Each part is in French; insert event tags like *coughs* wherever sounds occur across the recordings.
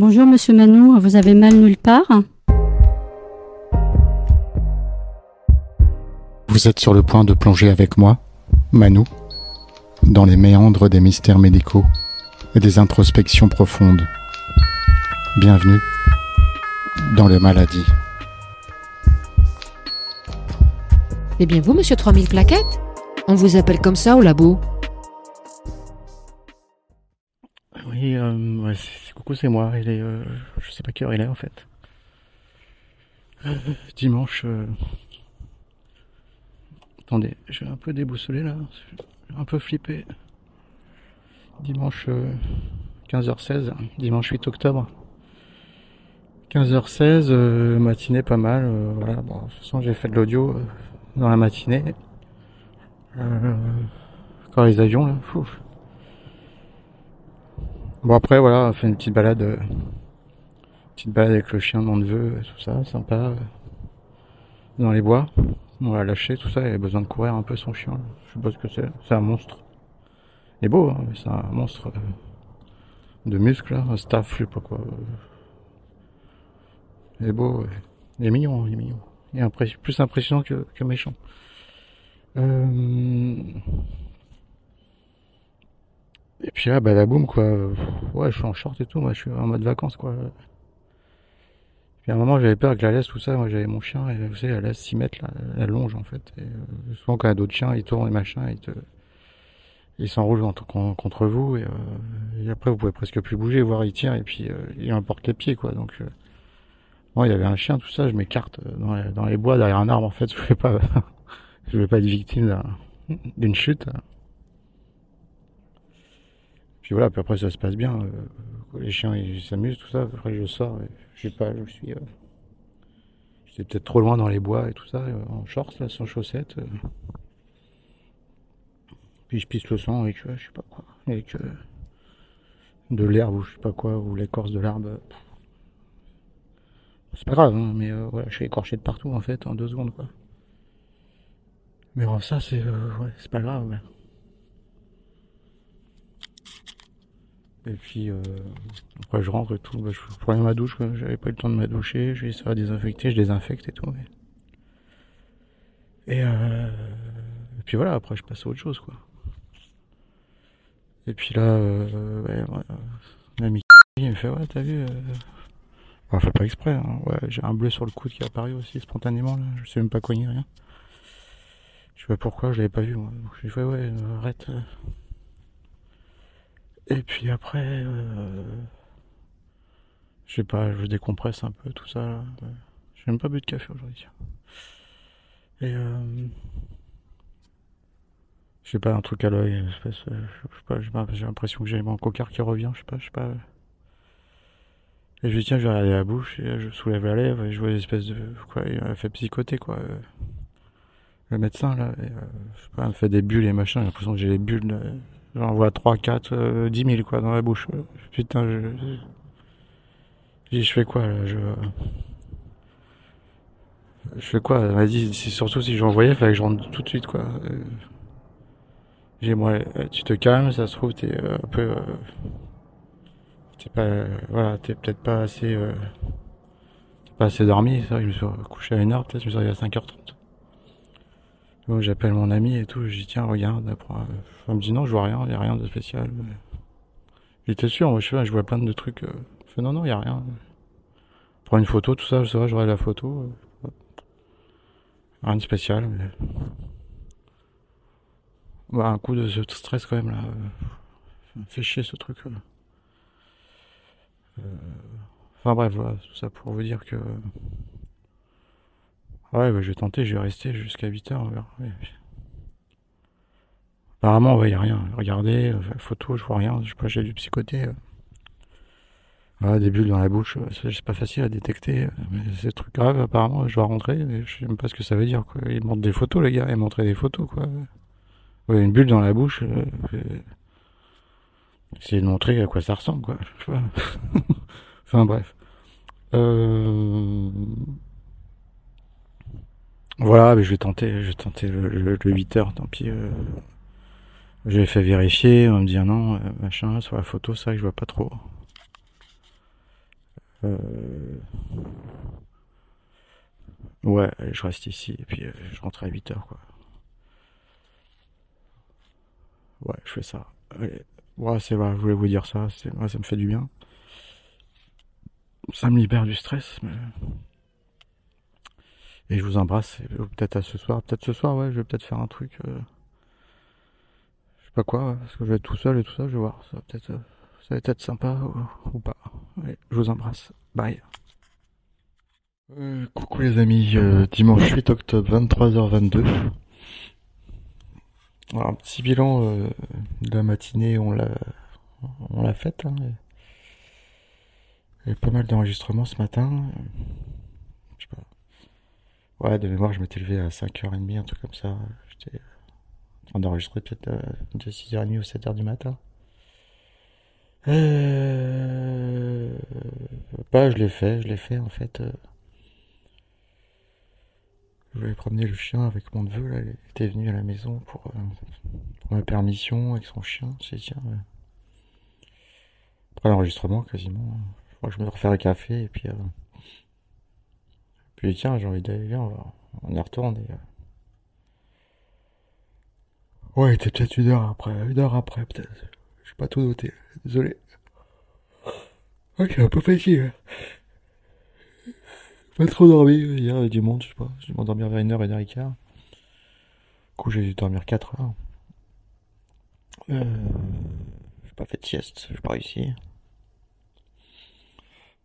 Bonjour Monsieur Manou, vous avez mal nulle part Vous êtes sur le point de plonger avec moi, Manou, dans les méandres des mystères médicaux et des introspections profondes. Bienvenue dans les maladies. Eh bien vous, monsieur 3000 plaquettes? On vous appelle comme ça au labo Oui, euh, c'est- coucou, c'est moi. Il est, euh, je sais pas quelle heure il est en fait. Euh, dimanche. euh, Attendez, j'ai un peu déboussolé là. J'ai un peu flippé. Dimanche euh, 15h16, dimanche 8 octobre. 15h16, euh, matinée pas mal. voilà, bon, de toute façon j'ai fait de l'audio dans la matinée. Encore les avions là. fou. Bon après voilà, on fait une petite balade, euh, petite balade avec le chien de mon neveu, et tout ça, sympa, euh, dans les bois. On l'a lâché, tout ça, il a besoin de courir un peu son chien. Je sais pas ce que c'est, c'est un monstre. Il est beau, hein, mais c'est un monstre euh, de muscles, là, un staff, je sais pas quoi. euh. Il est beau, il est mignon, il est mignon. Il est plus impressionnant que, que méchant. Euh... Et puis là, bah la boum quoi. Euh, Ouais, je suis en short et tout, moi je suis en mode vacances quoi. Puis à un moment j'avais peur avec la laisse, tout ça, moi j'avais mon chien et vous savez la laisse s'y mettre, la, longe en fait. Euh, souvent quand il y a d'autres chiens, ils tournent et machin, ils te. Ils s'enroulent contre vous et, euh, et après vous pouvez presque plus bouger, voire ils tirent et puis euh, ils emportent les pieds quoi. Donc euh, moi il y avait un chien, tout ça, je m'écarte dans les, dans les bois derrière un arbre en fait, *laughs* je vais pas *laughs* je vais pas être victime d'un- d'une chute. Puis voilà, après ça se passe bien. euh, les chiens ils s'amusent, tout ça. Après je sors, et je sais pas, je suis. euh, J'étais peut-être trop loin dans les bois et tout ça, euh, en shorts là, sans chaussettes. euh. Puis je pisse le sang avec, je sais pas quoi, avec de l'herbe ou je sais pas quoi, ou l'écorce de l'arbre. C'est pas grave, hein, mais voilà, je suis écorché de partout en fait, en deux secondes quoi. Mais bon, ça c'est ouais, c'est pas grave. ouais. Et puis euh, après je rentre et tout, bah, je prenais ma douche, j'avais pas eu le temps de me doucher, j'ai essayé de désinfecter, je désinfecte et tout. mais- Et, euh, et puis voilà, après je passe à autre chose quoi. Et puis là, euh, ouais, euh, me fait ouais t'as vu, euh... enfin fait pas exprès, hein. ouais, j'ai un bleu sur le coude qui est apparu aussi spontanément là, je sais même pas ni rien. Je sais pas pourquoi, je l'avais pas vu moi. Donc j'ai fait ouais, euh, arrête. Et puis après, euh, je sais pas, je décompresse un peu tout ça. J'ai même pas bu de café aujourd'hui. Et euh, je sais pas, un truc à l'œil, euh, j'ai l'impression que j'ai mon cocard qui revient, je sais pas, je sais pas. Et je dis tiens, je vais regarder la bouche, et je soulève la lèvre et je vois une espèce de, quoi, il m'a fait psychoter quoi. euh, le médecin là, euh, je sais pas, me fait des bulles et machin, j'ai l'impression que j'ai des bulles. J'en vois 3, 4, euh, 10 000 quoi dans la bouche. Putain, je. Je je fais quoi là Je. Je fais quoi Elle m'a dit, c'est surtout si j'en voyais, il fallait que je rentre tout de suite quoi. Euh, J'ai moi, euh, tu te calmes, ça se trouve, t'es euh, un peu. euh, T'es pas. Voilà, t'es peut-être pas assez. T'es pas assez dormi, ça, je me suis couché à 1h, peut-être, je me suis réveillé à 5h30. J'appelle mon ami et tout, je dis tiens regarde, après, euh, elle me dit non je vois rien, il n'y a rien de spécial. J'étais sûr, moi je sais je vois plein de trucs. euh. Non non il n'y a rien. Prends une photo, tout ça, je saurais, j'aurai la photo. euh. Rien de spécial. Mais... Bah, un coup de stress quand même là. fait chier ce truc. là. Enfin bref, voilà, tout ça pour vous dire que. Ouais, bah, je vais tenter, je vais rester jusqu'à 8h, on verra. Ouais. Apparemment, ouais, y a rien. Regardez, euh, photo, je vois rien. Je sais pas, j'ai dû psychoter. euh. Voilà, des bulles dans la bouche, euh, c'est pas facile à détecter. euh, Mais c'est des trucs graves, apparemment, je dois rentrer. je sais même pas ce que ça veut dire, quoi. Ils montrent des photos, les gars, ils montraient des photos, quoi. Ouais, une bulle dans la bouche. Euh, de montrer à quoi ça ressemble, quoi. *laughs* Enfin, bref. Euh... Voilà, mais je vais tenter, je vais tenter le, le, 8 heures, tant pis. Euh, j'ai fait vérifier, on va me dire non, euh, machin, sur la photo, c'est vrai que je vois pas trop. Euh... Ouais, je reste ici et puis euh, je rentre à 8 heures quoi. Ouais, je fais ça. Ouais, c'est vrai, je voulais vous dire ça, c'est moi ça me fait du bien. Ça me libère du stress, mais... Et je vous embrasse, peut-être à ce soir, peut-être ce soir, ouais, je vais peut-être faire un truc. Euh... Je sais pas quoi, parce que je vais être tout seul et tout ça, je vais voir. Ça va peut-être, euh, peut-être sympa ou, pas. Je vous embrasse. Bye. Euh, coucou les amis, euh, dimanche 8 octobre, 23h22. Alors, un petit bilan euh, de la matinée, on l'a, on l'a faite. Hein, Il y a pas mal d'enregistrements ce matin. Ouais, de mémoire, je m'étais levé à 5h30, un truc comme ça. J'étais en train d'enregistrer peut-être euh, de 6h30 ou 7h du matin. Euh... Bah, je l'ai fait, je l'ai fait en fait. euh. Je voulais promener le chien avec mon neveu, là, il était venu à la maison pour, euh, pour ma permission avec son chien. C'est tiens. euh, Après l'enregistrement, quasiment. Je crois que je me refais un café et puis. Euh, Puis tiens, j'ai envie d'aller, viens, on, on y retourne. Et, euh, Ouais, était peut-être une heure après, une heure après peut-être. J'ai pas tout noté, désolé. Je suis un peu fatigué. Pas trop dormi, hier, il y avait du monde, je sais pas. J'ai dû m'endormir vers une heure, et quart. Du coup, j'ai dû dormir 4 heures. Euh, j'ai pas fait de sieste, j'ai pas réussi.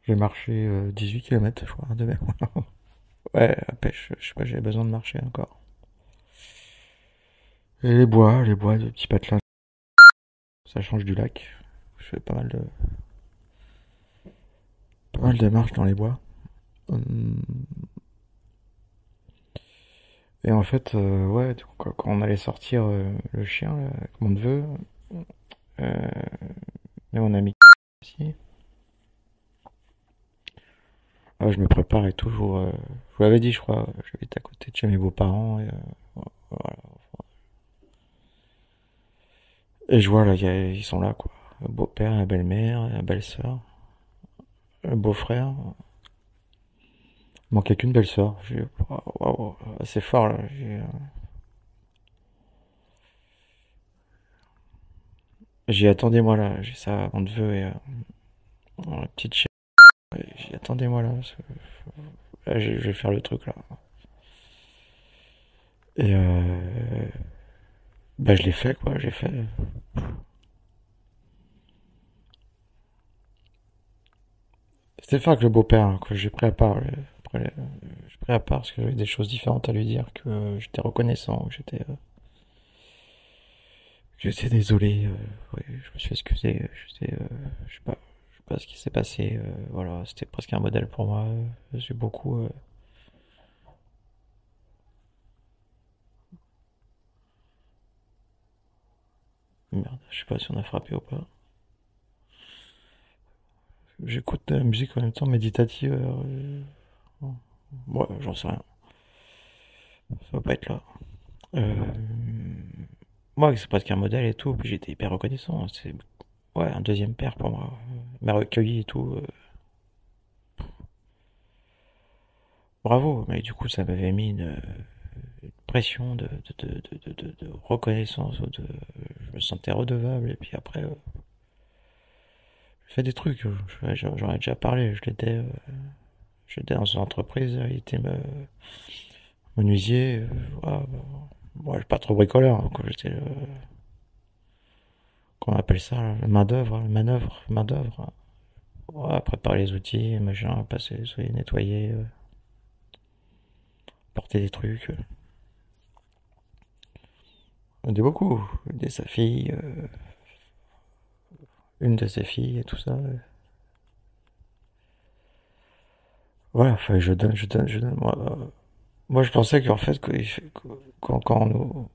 J'ai marché euh, 18 km, je crois, de même. *laughs* ouais, à pêche, je sais pas, j'avais besoin de marcher encore. Et les bois, les bois de petits patelins. Ça change du lac. Je fais pas mal de. Pas mal de marches dans les bois. Hum. Et en fait, euh, ouais, quand on allait sortir euh, le chien, là, avec mon neveu, euh, et mon ami aussi. Ah, je me prépare et tout. Vous, euh, je vous l'avais dit, je crois. J'habite à côté de chez mes beaux-parents. Et, euh, je vois, là, ils sont là, quoi. Le beau-père, la belle-mère, la belle-sœur, le beau-frère. Il manquait qu'une belle-sœur. J'ai, waouh, c'est fort, là. J'ai, euh, j'ai attendez-moi là. J'ai ça, mon neveu et euh, la petite chienne. J'ai attendez-moi là. Là, je vais faire le truc, là. Et euh, bah, je l'ai fait, quoi. J'ai fait. Avec le beau-père, hein, que j'ai pris à part. après, le- j'ai pris à part parce que j'avais des choses différentes à lui dire, que euh, j'étais reconnaissant, que j'étais, euh, j'étais désolé. euh, je me suis excusé. euh, euh, je sais pas, pas ce qui s'est passé. euh, voilà, c'était presque un modèle pour moi. euh, J'ai beaucoup. euh, Merde, je sais pas si on a frappé ou pas. J'écoute de la musique en même temps méditative. euh, Ouais, j'en sais rien. Ça va pas être là. Moi, c'est presque un modèle et tout, puis j'étais hyper reconnaissant. C'est ouais, un deuxième père pour moi. M'a recueilli et tout. euh. Bravo, mais du coup, ça m'avait mis une, une pression de, de, de, de, reconnaissance. De, je me sentais redevable, et puis après, euh, je fais des trucs. je- J'en ai déjà parlé. Je l'étais. euh, J'étais dans une entreprise, il était me... menuisier. euh, bah, moi, je suis pas trop bricoleur. hein, quand j'étais. Qu'on appelle ça, la main d'œuvre, la manœuvre, main d'œuvre. Ouais, préparer les outils, machin, passer les outils, nettoyer, euh, porter des trucs. euh. Aider beaucoup. Aider sa fille, euh, une de ses filles et tout ça. Voilà, je donne, je donne, je donne. Moi, euh, moi je pensais qu'en fait, quand, quand on nous,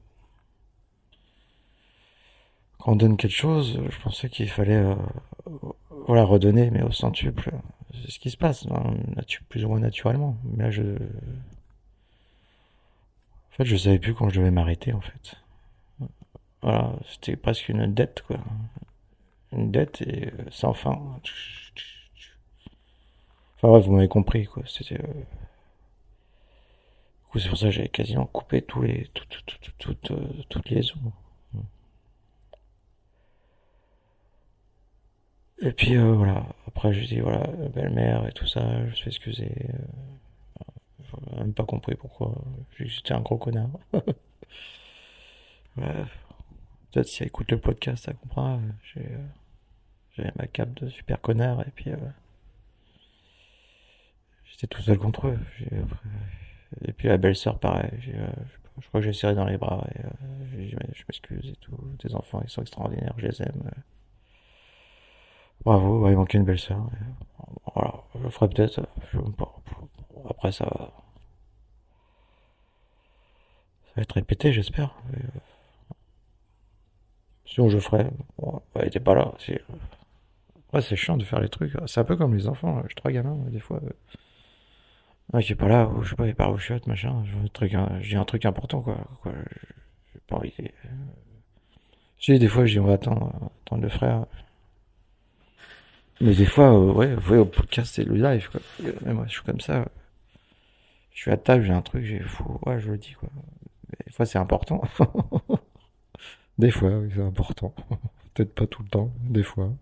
on donne quelque chose, je pensais qu'il fallait, euh, voilà, redonner, mais au centuple. C'est ce qui se passe, hein, plus ou moins naturellement. Mais là, je, en fait, je savais plus quand je devais m'arrêter, en fait. Voilà, c'était presque une dette, quoi. Une dette et euh, sans fin. Enfin ouais, vous m'avez compris, quoi. C'était. Euh... Du coup, c'est pour ça que j'avais quasiment coupé tous les, toutes, toutes, toutes, euh, toutes Et puis euh, voilà, après je dis voilà, belle-mère et tout ça, je me suis excusé. Euh, même pas compris pourquoi. J'étais un gros connard. *laughs* ouais. Peut-être si elle écoute le podcast, ça comprendra. J'ai, euh, ma cape de super connard et puis euh, j'étais tout seul contre eux. Et puis la belle-sœur, pareil. Euh, je crois que j'ai serré dans les bras et je m'excuse et tout. Des enfants, ils sont extraordinaires, je les aime. Bravo, il manquait une belle sœur. Voilà, je le ferai peut-être. Après, ça va. Ça va être répété, j'espère. Sinon, je ferai. Bon, elle était pas là. C'est... Ouais, c'est chiant de faire les trucs. C'est un peu comme les enfants. J'ai trois gamins, des fois. Ah, qui est pas là, je sais pas, il part au chiottes, machin. J'ai un truc important, quoi. quoi. J'ai pas envie. Si, des fois, je dis, on va attendre, attendre le frère. Mais des fois, euh, ouais, vous voyez, au podcast, c'est le live, quoi. Moi, je suis comme ça. Je suis à table, j'ai un truc, j'ai fou. Ouais, je le dis, quoi. des fois, c'est important. *laughs* des fois, oui, c'est important. *laughs* Peut-être pas tout le temps, des fois.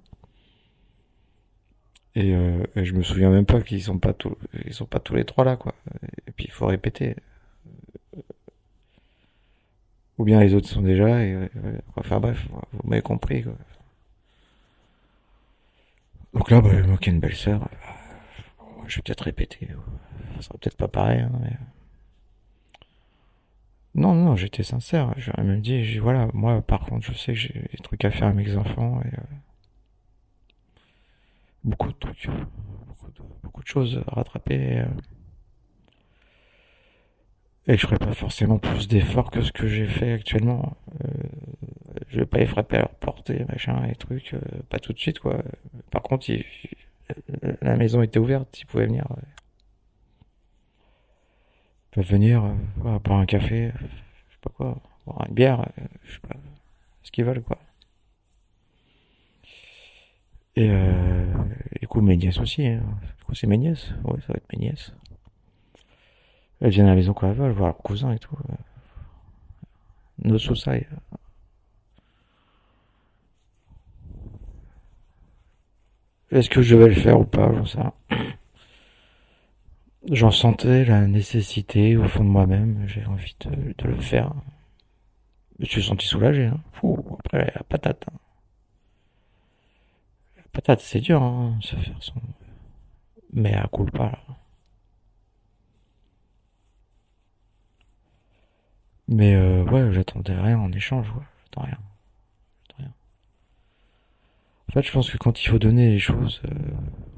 Et, euh, je me souviens même pas qu'ils sont pas tous, ils sont pas tous les trois là, quoi. Et puis, il faut répéter. Ou bien les autres sont déjà, et, enfin bref, vous m'avez compris, quoi. Donc là, bah, moi qui ai une belle sœur, euh, je vais peut-être répéter. Ça sera peut-être pas pareil, hein, mais... Non, non, j'étais sincère. J'aurais même dit, voilà, moi, par contre, je sais que j'ai des trucs à faire avec mes enfants et... Euh, beaucoup de trucs, beaucoup de, choses à rattraper. Et, euh, je ferai pas forcément plus d'efforts que ce que j'ai fait actuellement. Euh, je vais pas les frapper à leur portée, machin, et trucs, euh, pas tout de suite, quoi. Par contre, la maison était ouverte, ils pouvaient venir. Ils peuvent venir, euh, boire un café, je sais pas quoi, boire une bière, euh, je sais pas, ce qu'ils veulent, quoi. Et, euh, du coup, mes nièces aussi, hein. Du coup, c'est mes nièces, ouais, ça va être mes nièces. Elles viennent à la maison quand elles veulent, voir leurs cousins et tout. Nos sous-sailles. Est-ce que je vais le faire ou pas J'en J'en sentais la nécessité au fond de moi-même. J'ai envie de, de, le faire. Je me suis senti soulagé. Hein. après, la patate. Hein. La patate, c'est dur, hein, se faire son... Mais à coup pas, là. Mais euh, ouais, j'attendais rien en échange, ouais. J'attends rien. En fait, je pense que quand il faut donner les choses, euh,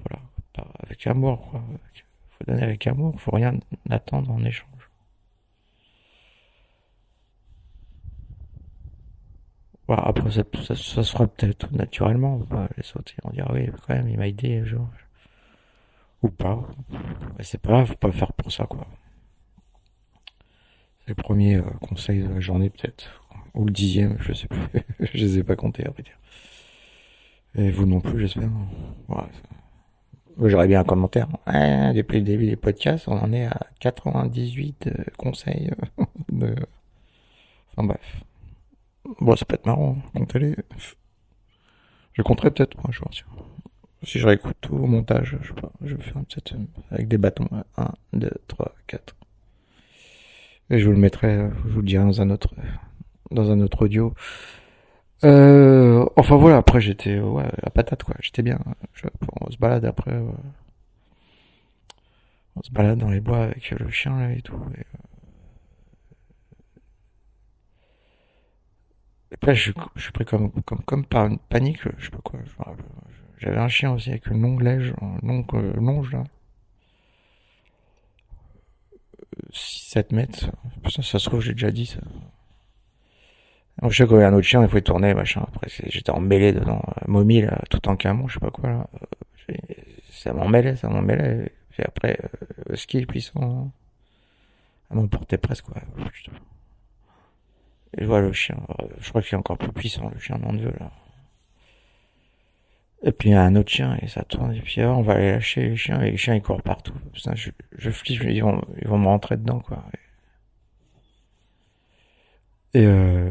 voilà, avec amour, quoi. Faut donner avec amour, faut rien attendre en échange. Voilà, après, ça, ça, ça se fera peut-être naturellement. Bah, les autres, ils vont dire, oui, quand même, il m'a aidé, genre. Ou pas. C'est pas grave, faut pas le faire pour ça, quoi. C'est le premier euh, conseil de la journée, peut-être. Ou le dixième, je sais plus. *laughs* je les ai pas comptés, à dire. Et vous non plus, j'espère. Ouais, J'aurais bien un commentaire. depuis le début des podcasts, on en est à 98 euh, conseils. Euh, *laughs* de... Enfin bref. Bon, ça peut être marrant, hein, comptez-les. Je compterai peut-être, je vois. Si je réécoute tout au montage, je sais pas, je vais faire un petit avec des bâtons. 1, 2, 3, 4. Et je vous le mettrai, euh, je vous le dirai dans un autre, dans un autre audio. Euh, enfin voilà, après j'étais ouais, la patate quoi, j'étais bien. on se balade après. on se balade dans les bois avec le chien là et tout. Et, euh, après je, je, suis pris comme, comme, comme par une panique, je sais pas quoi. J'avais un chien aussi avec une longue lège, une longue euh, longe là. 6-7 mètres. Ça se trouve, j'ai déjà dit ça. Je sais qu'il y a un autre chien, il faut tourner, machin. Après, j'étais emmêlé dedans. Euh, Momie, là, tout en camon, je sais pas quoi, là. Euh, ça m'emmêlait, ça m'emmêlait. Et après, euh, ski puissant. Elle m'emportait presque, quoi. Et je vois le chien. Je crois qu'il est encore plus puissant, le chien, mon dieu, là. Et puis il y a un autre chien et ça tourne et puis ah, on va aller lâcher les chiens et les chiens ils courent partout. Putain, je, je ils vont, ils vont me rentrer dedans quoi. Et, euh,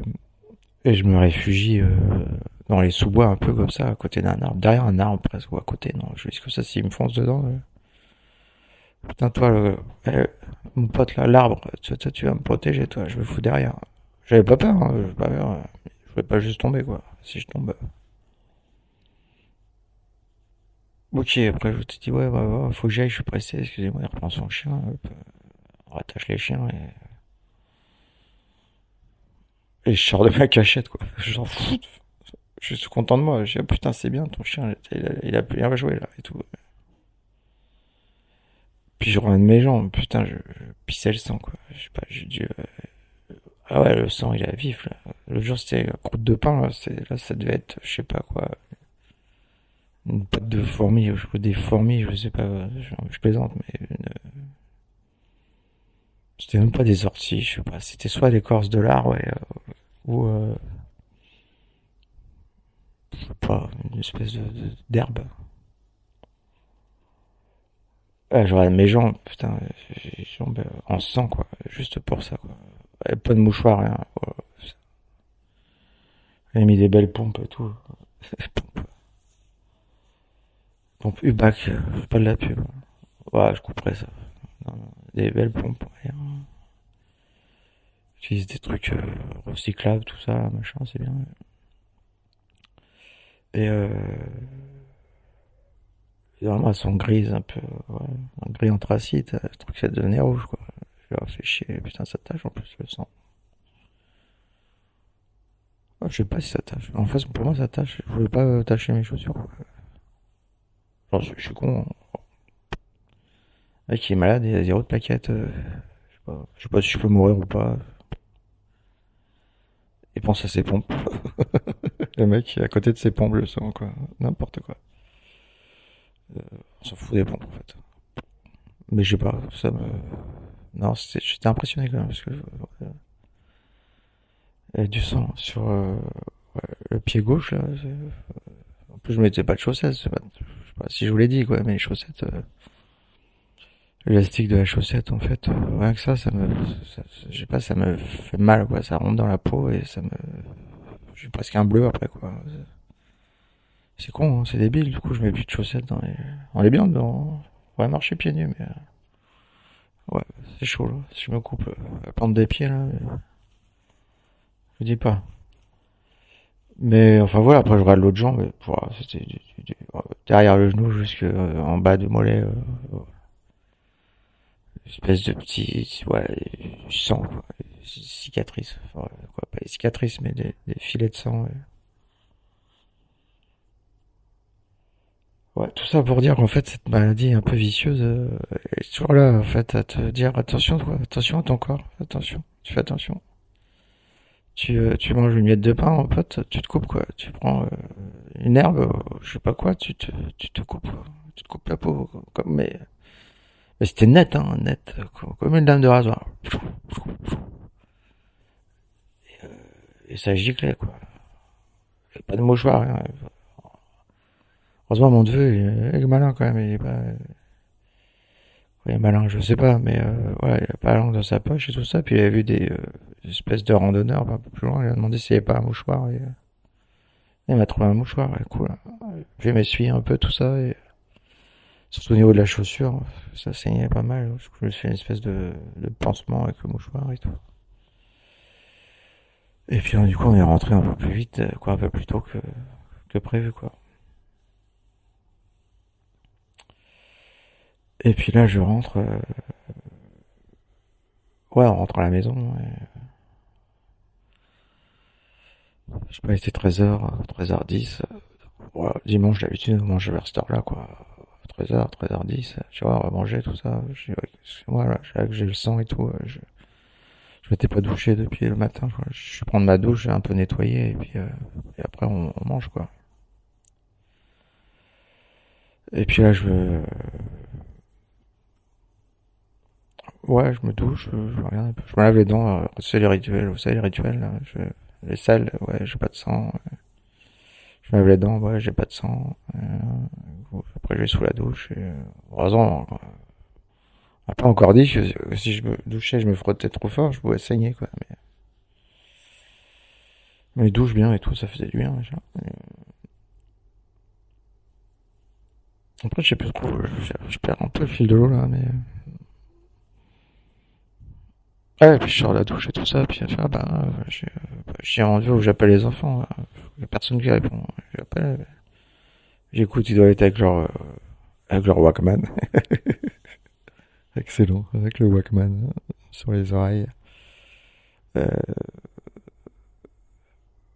et je me réfugie euh, dans les sous-bois un peu comme ça, à côté d'un arbre, derrière un arbre presque, ou à côté, non, je risque que ça s'il me fonce dedans. euh. Putain, toi, le, eh, mon pote là, l'arbre, tu, vas me protéger, toi, je me fous derrière. J'avais pas peur, hein, j'avais pas peur, euh, je voulais pas juste tomber, quoi. Si je tombe. euh. Ok, après, je te dis, ouais, ouais, ouais, faut que j'aille, je suis pressé, excusez-moi, il reprend son chien, hop, euh, on rattache les chiens et. Et je sors de ma cachette, quoi. J'en fous. Je suis content de moi. Je dis, ah, putain, c'est bien, ton chien, il a, il a bien joué, là, et tout. Puis je reviens de mes jambes, putain, je, je pissais le sang, quoi. Je sais pas, j'ai dû, euh, ah ouais, le sang, il est vif, là. Le jour, c'était la croûte de pain, là, là, ça devait être, je sais pas quoi. Une pâte de fourmis, je des fourmis, je sais pas, je, je plaisante, mais une, c'était même pas des orties, je sais pas, c'était soit l'écorce de l'arbre, ouais, euh, ou, euh, je sais pas, une espèce de, d'herbe. Ouais, j'aurais mes jambes, putain, les jambes euh, en sang, quoi, juste pour ça, quoi. Et pas de mouchoir, rien. J'ai mis des belles pompes et tout. *laughs* Pompe Ubac, euh, pas de la pub. Ouais, je couperais ça. Des belles pompes, rien. J'utilise des trucs euh, recyclables, tout ça, machin, c'est bien. Et euh, vraiment, elles sont grises un peu, ouais, un gris anthracite, euh, le truc ça devenait rouge, quoi. Je leur fais chier, putain, ça tâche en plus le sang. Ouais, je sais pas si ça tâche. En fait, pour moi, ça tâche. Je voulais pas euh, tâcher mes chaussures, je, je suis con. Le mec, il est malade, il a zéro de plaquette. euh, je sais pas, si je peux mourir ou pas. Il pense à ses pompes. *laughs* le mec, est à côté de ses pompes, le sang, quoi. N'importe quoi. Euh, on s'en fout des pompes, en fait. Mais je sais pas, ça. Non, j'étais impressionné quand même, parce que... euh, Il y du sang sur le pied gauche, là. En plus, je mettais pas de chaussettes. Je sais pas si je vous l'ai dit, quoi, mais les chaussettes... L'élastique de la chaussette, en fait, euh, rien que ça, ça me... ça- je sais pas, ça me fait mal, quoi. Ça rentre dans la peau et ça me... J'ai presque un bleu après, quoi. C'est con, hein, c'est débile. Du coup, je mets plus de chaussettes dans les... On est bien dedans. On va marcher pieds nus, mais... euh, Ouais, c'est chaud, là. Si je me coupe euh, la plante des pieds, là... mais- Je vous dis pas. Mais enfin voilà, après je regarde l'autre jambe, du- euh, derrière le genou jusqu'en bas du mollet. euh, euh, espèce de petit... Ouais, sang, quoi. Cicatrices. Enfin, quoi, pas des cicatrices, mais des, des filets de sang. ouais. Ouais, tout ça pour dire qu'en fait, cette maladie un peu vicieuse euh, est toujours là, en fait, à te dire attention, toi, attention à ton corps, attention, tu fais attention. Tu, euh, tu manges une miette de pain, mon pote, tu te coupes, quoi. Tu prends euh, une herbe, euh, je sais pas quoi, tu te, tu te coupes, quoi. Tu te coupes la peau, comme, mais c'était net, hein, net, comme, une lame de rasoir. Et, euh, et ça giclait, quoi. Et pas de mouchoir, rien. Heureusement, mon neveu, il est, malin quand même, il est pas... Il est malin, je sais pas, mais euh, voilà, il a pas la langue dans sa poche et tout ça, puis il a vu des, euh, espèces de randonneurs un peu plus loin, il a demandé s'il n'y avait pas un mouchoir, et, euh, il m'a trouvé un mouchoir, et cool. Je vais m'essuyer un peu tout ça, et surtout au niveau de la chaussure, ça saignait pas mal, du coup, je me suis fait une espèce de, de pansement avec le mouchoir et tout. Et puis, du coup, on est rentré un peu plus vite, euh, quoi, un peu plus tôt que, que prévu, quoi. Et puis là, je rentre. euh, Ouais, on rentre à la maison. Je sais pas, il était 13h, 13h10. Ouais, dimanche, d'habitude, on mange vers cette heure-là, quoi. 13h, 13h10. Tu vois, on va manger, tout ça. Je dis, ouais, excuse-moi, là, j'ai le sang et tout. euh, Je, je m'étais pas douché depuis le matin. Je suis prendre ma douche, j'ai un peu nettoyé, et puis euh, et après, on, mange, quoi. Et puis là, je veux... Ouais, je me douche, je, regarde un peu. Je me lave les dents, euh, c'est les rituels, vous savez, les rituels, là, je, les sales, ouais, j'ai pas de sang. euh, Je me lave les dents, ouais, j'ai pas de sang. Euh, après, je vais sous la douche. Et, euh, heureusement, on pas encore dit que si je me douchais, je me frottais trop fort, je pouvais saigner, quoi. Mais, mais douche bien et tout, ça faisait du bien, déjà. Et, Après, je sais plus trop, je, je perds un peu le fil de l'eau, là, mais... Ouais, puis je sors la douche et tout ça, puis elle fait, ah bah, j'ai bah, j'ai rendu où j'appelle les enfants, il y a personne qui répond. J'appelle, j'écoute, ils doivent être avec leur, euh, avec leur Walkman. *laughs* Excellent, avec le Walkman euh, sur les oreilles. Euh...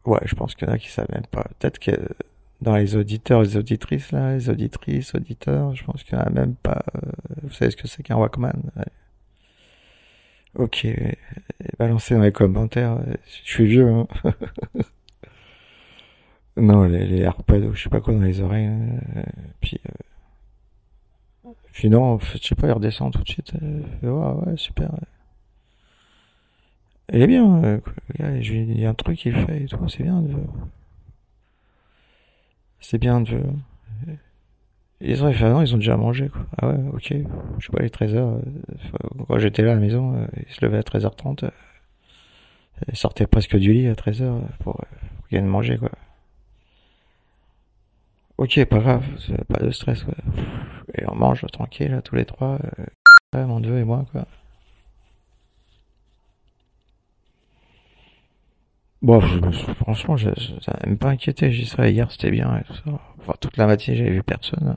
Ouais, je pense qu'il y en a qui savent même pas. Peut-être que dans les auditeurs, les auditrices, là, les auditrices, auditeurs, je pense qu'il y en a même pas. euh, Vous savez ce que c'est qu'un Walkman. Ok, balancez dans les commentaires. euh, Je suis vieux, hein. *laughs* non, les, les ou je sais pas quoi dans les oreilles. euh, puis, euh, puis non, je sais pas, il redescend tout de suite. euh, ouais, super. Il est bien, euh, gars, je lui- il y a un truc qu'il fait et tout, c'est bien de... C'est bien de... Ils ont, il fait, ah non, ils ont déjà mangé, quoi. Ah ouais, ok. Je sais pas, les 13h, quand j'étais là à la maison, euh, ils se levaient à 13h30. euh, ils sortaient presque du lit à 13h pour, euh, pour qu'ils viennent manger, quoi. Ok, pas grave, pas de stress, quoi. Et on mange tranquille, là, tous les trois, euh, mon neveu et moi, quoi. Bon, franchement, je, je- m'a pas inquiété. J'y serais hier, c'était bien et tout ça. Enfin, toute la matinée, j'avais vu personne.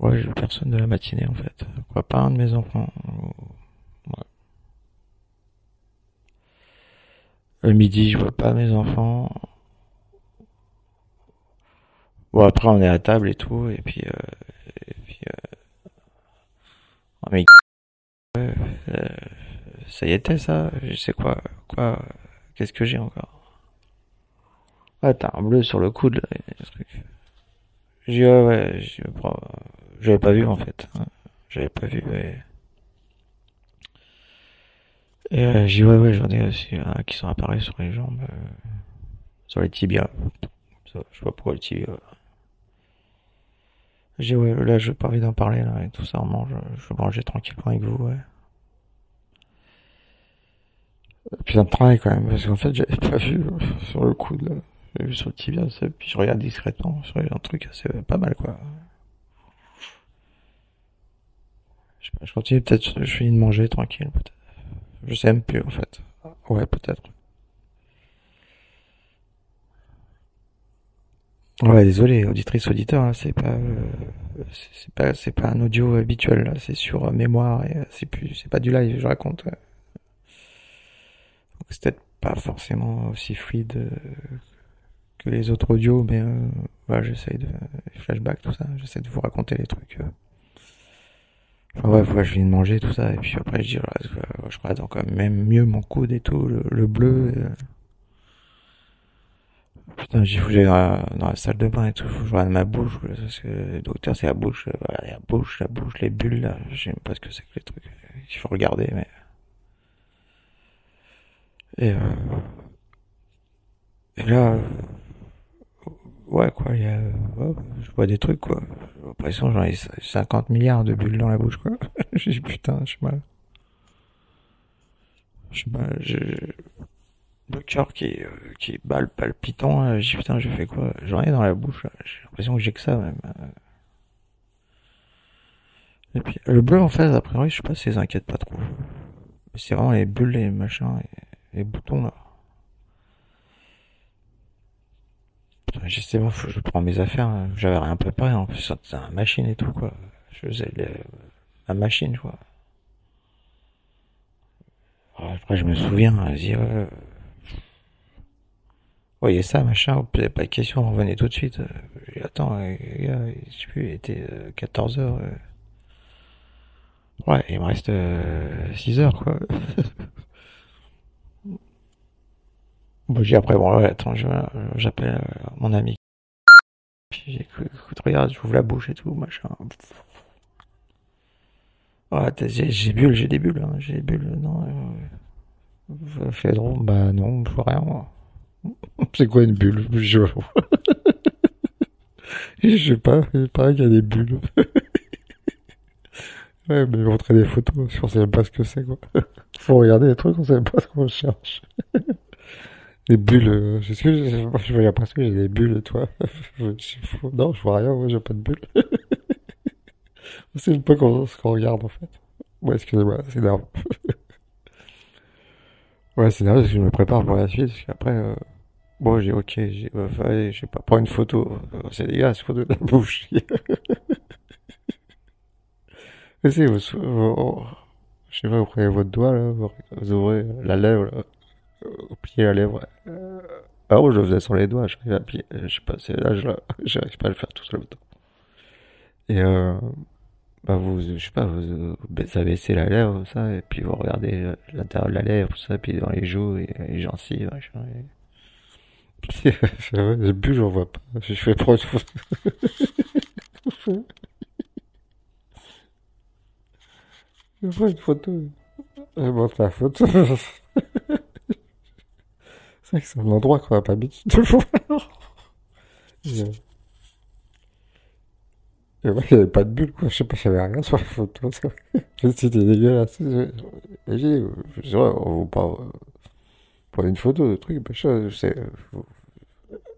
Ouais, j'ai vu personne de la matinée, en fait. Quoi, pas un de mes enfants. Ouais. Le midi, je vois pas mes enfants. Bon, après, on est à table et tout, et puis, euh, et puis, euh, oh, mais, *laughs* euh, ça y était, ça. Je sais quoi, quoi, qu'est-ce que j'ai encore? Ah, t'as un bleu sur le coude, là. J'ai ouais, ouais, j'avais pas vu, en fait. hein. J'avais pas vu, et, et euh, j'ai ouais, ouais, j'en ai aussi un qui sont apparus sur les jambes, euh, sur les tibias. Je sais pas pourquoi le tibia. J'ai ouais, là, j'ai pas envie d'en parler, là, et tout ça, on mange, je manger tranquillement avec vous, ouais. Puis ça me travaille quand même, parce qu'en fait, j'avais pas vu euh, sur le coude, là. J'avais vu sur le tibia, puis je regarde discrètement, sur un truc assez pas mal, quoi. Je continue peut-être, je finis de manger tranquille, peut-être. Je sais même plus, en fait. Ouais, peut-être. Ouais, désolé, auditrice, auditeur, là, c'est pas, euh, c'est pas, c'est pas un audio habituel, c'est sur euh, mémoire et euh, c'est plus, c'est pas du live, je raconte. C'est peut-être pas forcément aussi fluide euh, que les autres audios, mais euh, voilà, j'essaye de les flashbacks, tout ça, j'essaie de vous raconter les trucs. euh. Enfin ouais, je viens de manger tout ça et puis après je dis, je, je regarde encore même mieux mon coude et tout, le, le bleu. euh. Putain, j'ai j'aille dans la, dans salle de bain et tout, je regarde ma bouche, parce que le docteur c'est la bouche, voilà, la bouche, la bouche, les bulles là, je pas ce que c'est que les trucs qu'il faut regarder, mais. Et, euh, et là, ouais quoi, il y a, je vois des trucs quoi. J'ai l'impression j'en ai 50 milliards de bulles dans la bouche quoi. *laughs* J'ai dit putain, je suis mal. Je suis mal, j'ai le cœur qui euh, qui est balle palpitant. J'ai putain, je fais quoi? J'en ai dans la bouche. J'ai l'impression que j'ai que ça même. Et puis le bleu en fait, a priori, je sais pas si ça inquiète pas trop. C'est vraiment les bulles, les machins, les boutons là. J'ai- c'est bon, faut je prends mes affaires. hein. J'avais rien préparé en plus, c'était la machine et tout quoi. Je faisais la machine quoi. Alors, Après je me souviens, vas-y, voyez ça, machin, pas de question, revenez tout de suite. Euh, j'ai Attends, euh, les gars, je sais il était 14 heures. euh. Ouais, il me reste 6 heures, quoi. *laughs* Bon, j'ai après, bon, ouais, attends, je- j'appelle euh, mon ami. Puis j'ai dit, écoute, écoute, regarde, j'ouvre la bouche et tout, machin. T'as- j'ai bulles, j'ai des bulles, hein, j'ai des bulles, non. Euh, fais drôle, bah non, je vois rien, moi. *laughs* C'est quoi une bulle? Je *laughs* Je sais pas, il paraît qu'il y a des bulles. *laughs* ouais, mais montrer des photos, on sait pas ce que c'est, quoi. Faut regarder les trucs, on sait pas ce qu'on cherche. Des bulles, euh, je sais j'ai je vois l'impression que j'ai des bulles, toi. *laughs* non, je vois rien, moi j'ai pas de bulles. *laughs* c'est pas ce qu'on regarde, en fait. Ouais, excusez-moi, c'est énervant. *laughs* ouais, c'est énervant parce que je me prépare pour la suite, parce qu'après, euh, bon, j'ai, ok, j'ai, euh, je sais pas, prends une photo. Euh, c'est dégueulasse, photo de la bouche. Mais si, vous, vous- je sais pas, vous prenez votre doigt, là, vous, ouvrez la lèvre, là, la lèvre. Euh, alors, je le faisais sur les doigts, j'arrive à plier, je sais pas, c'est l'âge là, *laughs* j'arrive pas à le faire tout seul le temps. Et euh, bah vous, je sais pas, vous, vous abaissez la lèvre, ça, et puis vous regardez euh, l'intérieur de la lèvre, tout ça, puis dans les joues, et les gencives, machin. Et... Puis, *laughs* c'est vrai, j'ai bu, j'en vois pas. Je fais trop de photos. Je prends une photo. Je montre la photo. *laughs* c'est vrai que c'est un endroit qu'on n'a pas l'habitude de voir. *laughs* Et, euh, et ouais, il n'y avait pas de bulle, quoi. Je sais pas, avait rien sur la photo. *laughs* C'était dégueulasse. J'ai dit, on vous pas prendre une photo de truc, machin, je sais. euh, vous-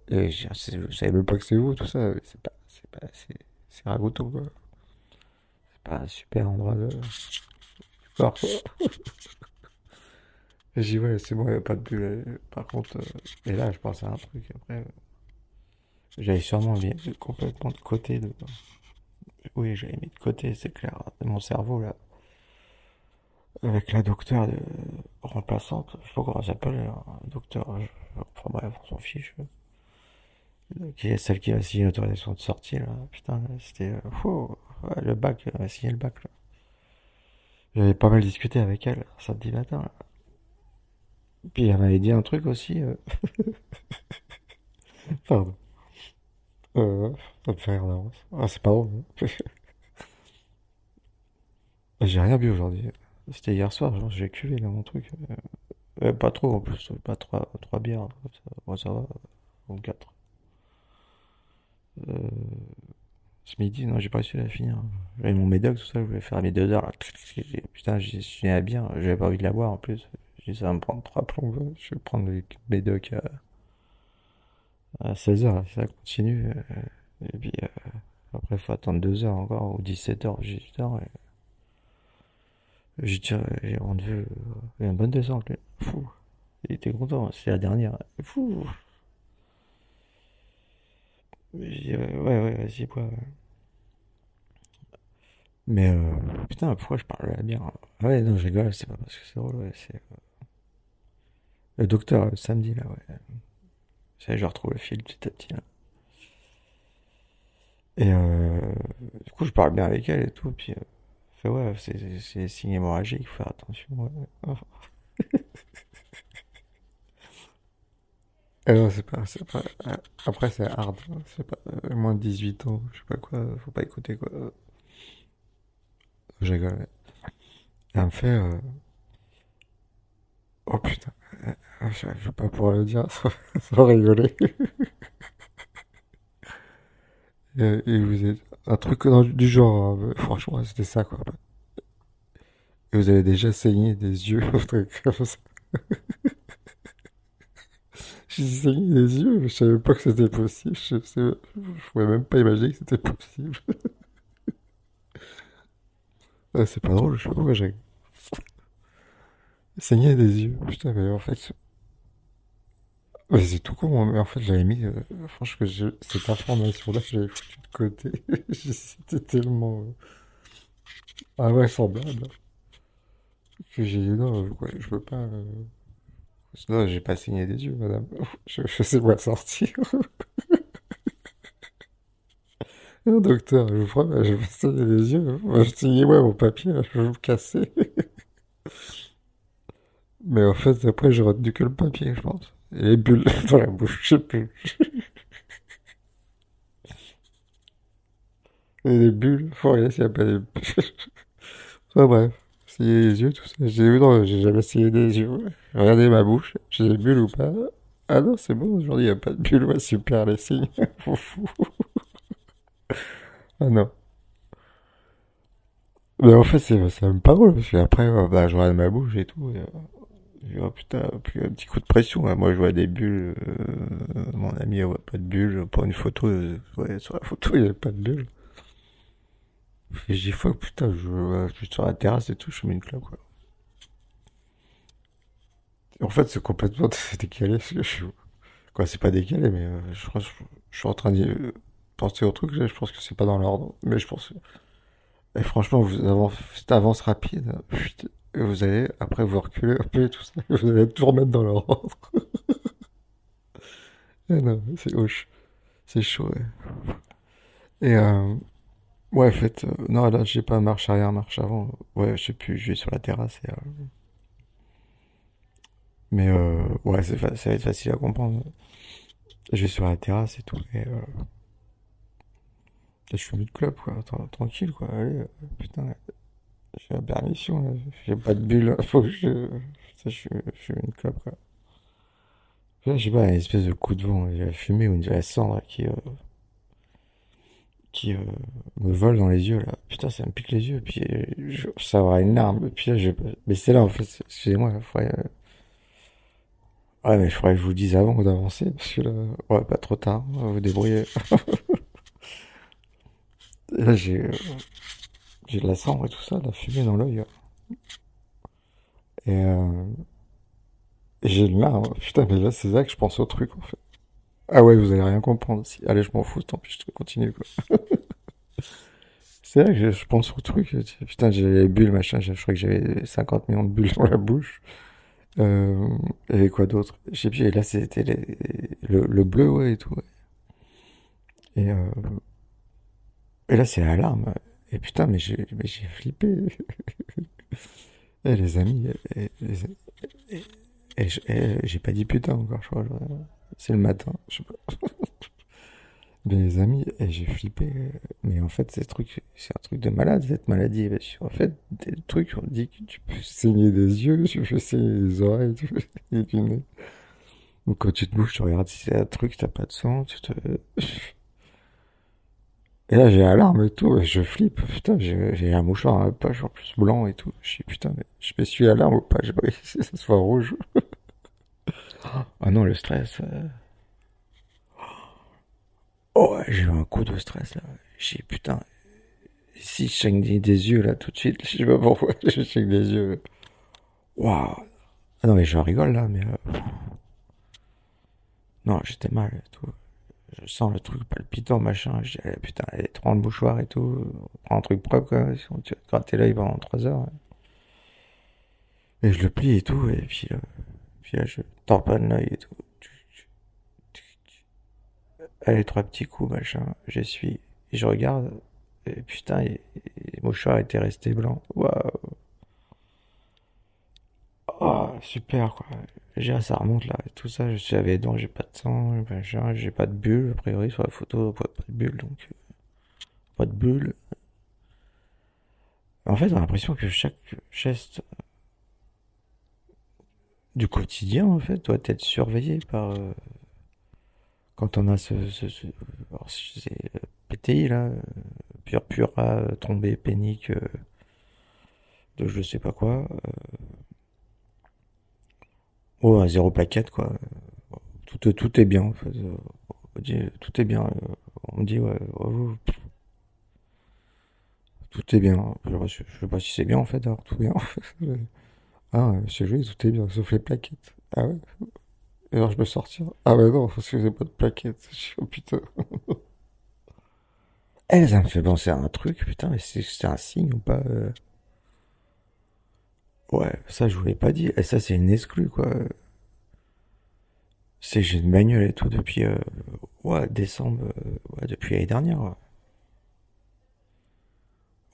Et je, je savais même pas que c'est vous, tout ça. C'est pas, c'est pas, c'est, c'est ragoûteux, quoi. C'est pas un super endroit de, corps, quoi. *laughs* J'ai dit, ouais, c'est bon, il n'y a pas de bulle. euh, Par contre, euh, et là, je pensais à un truc, après, euh, j'avais sûrement mis complètement de côté de, oui, j'avais mis de côté, c'est clair, mon cerveau, là. Avec la docteure de remplaçante, je sais pas comment elle s'appelle, un docteur, je- enfin bref, on s'en fiche. Qui est celle qui a signé l'autorisation de sortie, là. Putain, c'était, euh, ouais, le bac, elle a signé le bac, là. J'avais pas mal discuté avec elle, samedi matin, là. Puis elle m'avait dit un truc aussi, euh, *laughs* pardon. Euh, ça me fait rire d'avance. Ah, c'est pas drôle. hein. J'ai rien bu aujourd'hui. C'était hier soir, j'ai cuvé là mon truc. Euh, pas trop en plus, pas trois, trois bières. Ça, moi ça va, ou quatre. Ce midi, non, j'ai pas réussi à la finir. J'avais mon médoc, tout ça, je voulais faire mes deux heures Putain, j'ai la bière, j'avais pas envie de la boire en plus. Ça va me prendre trois plombs. quoi. Je vais prendre le médoc à, à 16 heures, si ça continue. euh, et puis euh, après, faut attendre deux heures encore, ou 17 heures, 18 heures. Et... J'ai j'ai rendu euh, une bonne descente, lui. Il était content, c'est la dernière. Fou. Ouais, ouais, vas-y, bois. Mais euh, putain, pourquoi je parle de la bière? Ah Ouais, non, je rigole, c'est pas parce que c'est drôle, ouais, c'est euh, le docteur euh, samedi là, ouais. Ça, je retrouve le fil petit à petit là. Et euh, du coup, je parle bien avec elle et tout, puis euh, fait ouais, c'est c'est signe hémorragique, faut faire attention. Ouais. *laughs* Ah non, c'est pas, Après, c'est hard. hein, C'est pas moins de 18 ans, je sais pas quoi, faut pas écouter quoi. Je rigole. elle me fait. Oh putain, je je vais pas pouvoir le dire *laughs* sans, rigoler. Et, vous êtes un truc du genre, hein, franchement, c'était ça quoi. Et vous avez déjà saigné des yeux, *laughs* un truc comme ça. *laughs* J'ai saigné des yeux, mais je savais pas que c'était possible. Je, je pouvais même pas imaginer que c'était possible. Ah, c'est pas drôle, je sais pas pourquoi j'ai saigné des yeux. Putain, mais en fait, mais c'est tout con, hein, mais en fait, j'avais mis, euh, franchement, je- cette information-là, je l'avais foutu de côté. *laughs* C'était tellement euh, invraisemblable que j'ai dit non, quoi, je peux pas. euh, Sinon, j'ai pas saigné des yeux, madame. *laughs* Je, je sais pas sortir. Non, *laughs* docteur, je vous promets, je vais pas saigner les yeux. Moi, je signais, ouais, mon papier, je vais me casser. Mais en fait, après, j'ai retenu que le papier, je pense. Et les bulles *laughs* dans la bouche, je sais plus. *laughs* Et les bulles, faut regarder s'il n'y a pas des bulles. *laughs* Enfin bref, essayer les yeux, tout ça. J'ai dit, non, j'ai jamais essayé des yeux. Regardez ma bouche, j'ai des bulles ou pas. Ah non, c'est bon, aujourd'hui, il n'y a pas de bulle. Ouais, super, les signes. Ah non. Mais en fait, c'est même pas drôle, parce qu'après, bah, je regarde ma bouche et tout. Euh, oh putain, puis un petit coup de pression. hein. Moi, je vois des bulles. euh, mon ami, il voit pas de bulles. Pour une photo, euh, ouais, sur la photo, *laughs* il n'y avait pas de bulles. Et dis, fuck, putain, je, suis sur la terrasse et tout, je mets une clope, quoi. En fait, c'est complètement *laughs* décalé, parce que je. Quoi, c'est pas décalé, mais euh, je je, suis en train de euh, penser au truc, je pense que c'est pas dans l'ordre. Mais je pense... Et franchement, vous avancez, cette avance rapide, putain, et vous allez, après, vous reculez un peu et tout ça, *laughs* vous allez tout remettre dans l'ordre. *laughs* Eh non, c'est hoche. C'est chaud. Et, euh, ouais, en fait, euh, non, là, j'ai pas marche arrière, marche avant. Ouais, je sais plus, je vais sur la terrasse euh, mais, ouais, ça va être facile à comprendre. Je vais sur la terrasse et tout, et, je fume une clope, quoi, tra- tranquille, quoi. Allez, putain, j'ai la permission. J'ai pas de bulle, *laughs* faut que je, ça, je, je fume une clope, quoi. Là, je pas, une espèce de coup de vent, il la fumée ou la cendre qui, euh, qui euh, me vole dans les yeux là. Putain, ça me pique les yeux. Puis je, ça aura une larme. Puis là, je, mais c'est là en fait. Excusez-moi, il faudrait, euh, ouais, mais il faudrait que je vous dise avant d'avancer parce que là, ouais, pas trop tard. Vous vous débrouillez. Et *laughs* là, j'ai, j'ai de la cendre et tout ça, de la fumée dans l'œil. Et, euh, j'ai une larme. Putain, mais là, c'est là que je pense au truc en fait. Ah ouais, vous allez rien comprendre. Si. Allez, je m'en fous, tant pis, je continue quoi. *laughs* C'est vrai que je, pense au truc. Putain, j'ai les bulles, machin. Je crois que j'avais 50 millions de bulles *laughs* dans la bouche. Euh, et quoi d'autre? Je sais. Et là, c'était le, le bleu, ouais, et tout. Et, euh, et là, c'est l'alarme. Et putain, mais j'ai, flippé. Et les amis, et, les- et je- et j'ai pas dit putain encore, je crois. C'est le matin, je sais pas. *laughs* Mais les amis, j'ai flippé. Mais en fait, c'est un truc de malade, cette maladie. En fait, des trucs, on dit que tu peux saigner des yeux, tu peux saigner des oreilles, tu peux saigner du nez. Donc quand tu te bouges, tu regardes si c'est un truc, t'as pas de sang, tu te... *laughs* Et là, j'ai l'alarme et tout, je flippe. Putain, j'ai un mouchoir dans la en plus blanc et tout. Je dis, putain, mais je m'essuie l'alarme ou pas? J'ai pas réussi que ça soit rouge. *laughs* Ah non, le stress. euh. Oh, j'ai eu un coup de stress, là. J'ai putain, si je saigne des, yeux, là, tout de suite, *laughs* je sais pas pourquoi, je des yeux. Waouh. Ah non, mais je rigole, là, mais... euh, Non, j'étais mal et tout. Je sens le truc palpitant, machin. Je dis, putain, allez, tu prends le mouchoir et tout. Prends un truc propre, quoi. Tu vas te gratter l'œil pendant 3 heures. Et je le plie et tout. Et puis, euh, puis là, je tamponne l'œil et tout. Allez, trois petits coups, machin. J'essuie. Et je regarde. Et putain, et, et mouchoir était resté blanc. Waouh. Oh, super, quoi. J'ai, ça remonte là, tout ça. Je suis les dents, j'ai pas de sang, j'ai pas de bulle. A priori, sur la photo, pas de bulle, donc. euh, pas de bulle. En fait, on a l'impression que chaque geste du quotidien, en fait, doit être surveillé par. euh, quand on a ce. alors, PTI, là, euh, purpura, euh, trombée pénique, de je sais pas quoi. Euh, Ouais, zéro plaquette, quoi. Tout, tout est bien, en fait. On dit, tout est bien. On dit, ouais, pff, tout est bien. Je, sais pas si c'est bien, en fait, d'avoir tout bien. Ah, c'est joli, tout est bien, sauf les plaquettes. Ah ouais? Et alors, je me sortir. Ah ouais, non, parce que j'ai pas de plaquettes. Oh putain. *laughs* Eh, ça me fait penser à un truc, putain, mais c'est c'est un signe ou pas? euh? Ouais, ça, je vous l'ai pas dit. Et ça, c'est une exclue, quoi. C'est j'ai une bagnole et tout depuis euh, ouais, décembre, euh, ouais, depuis l'année dernière. Ouais.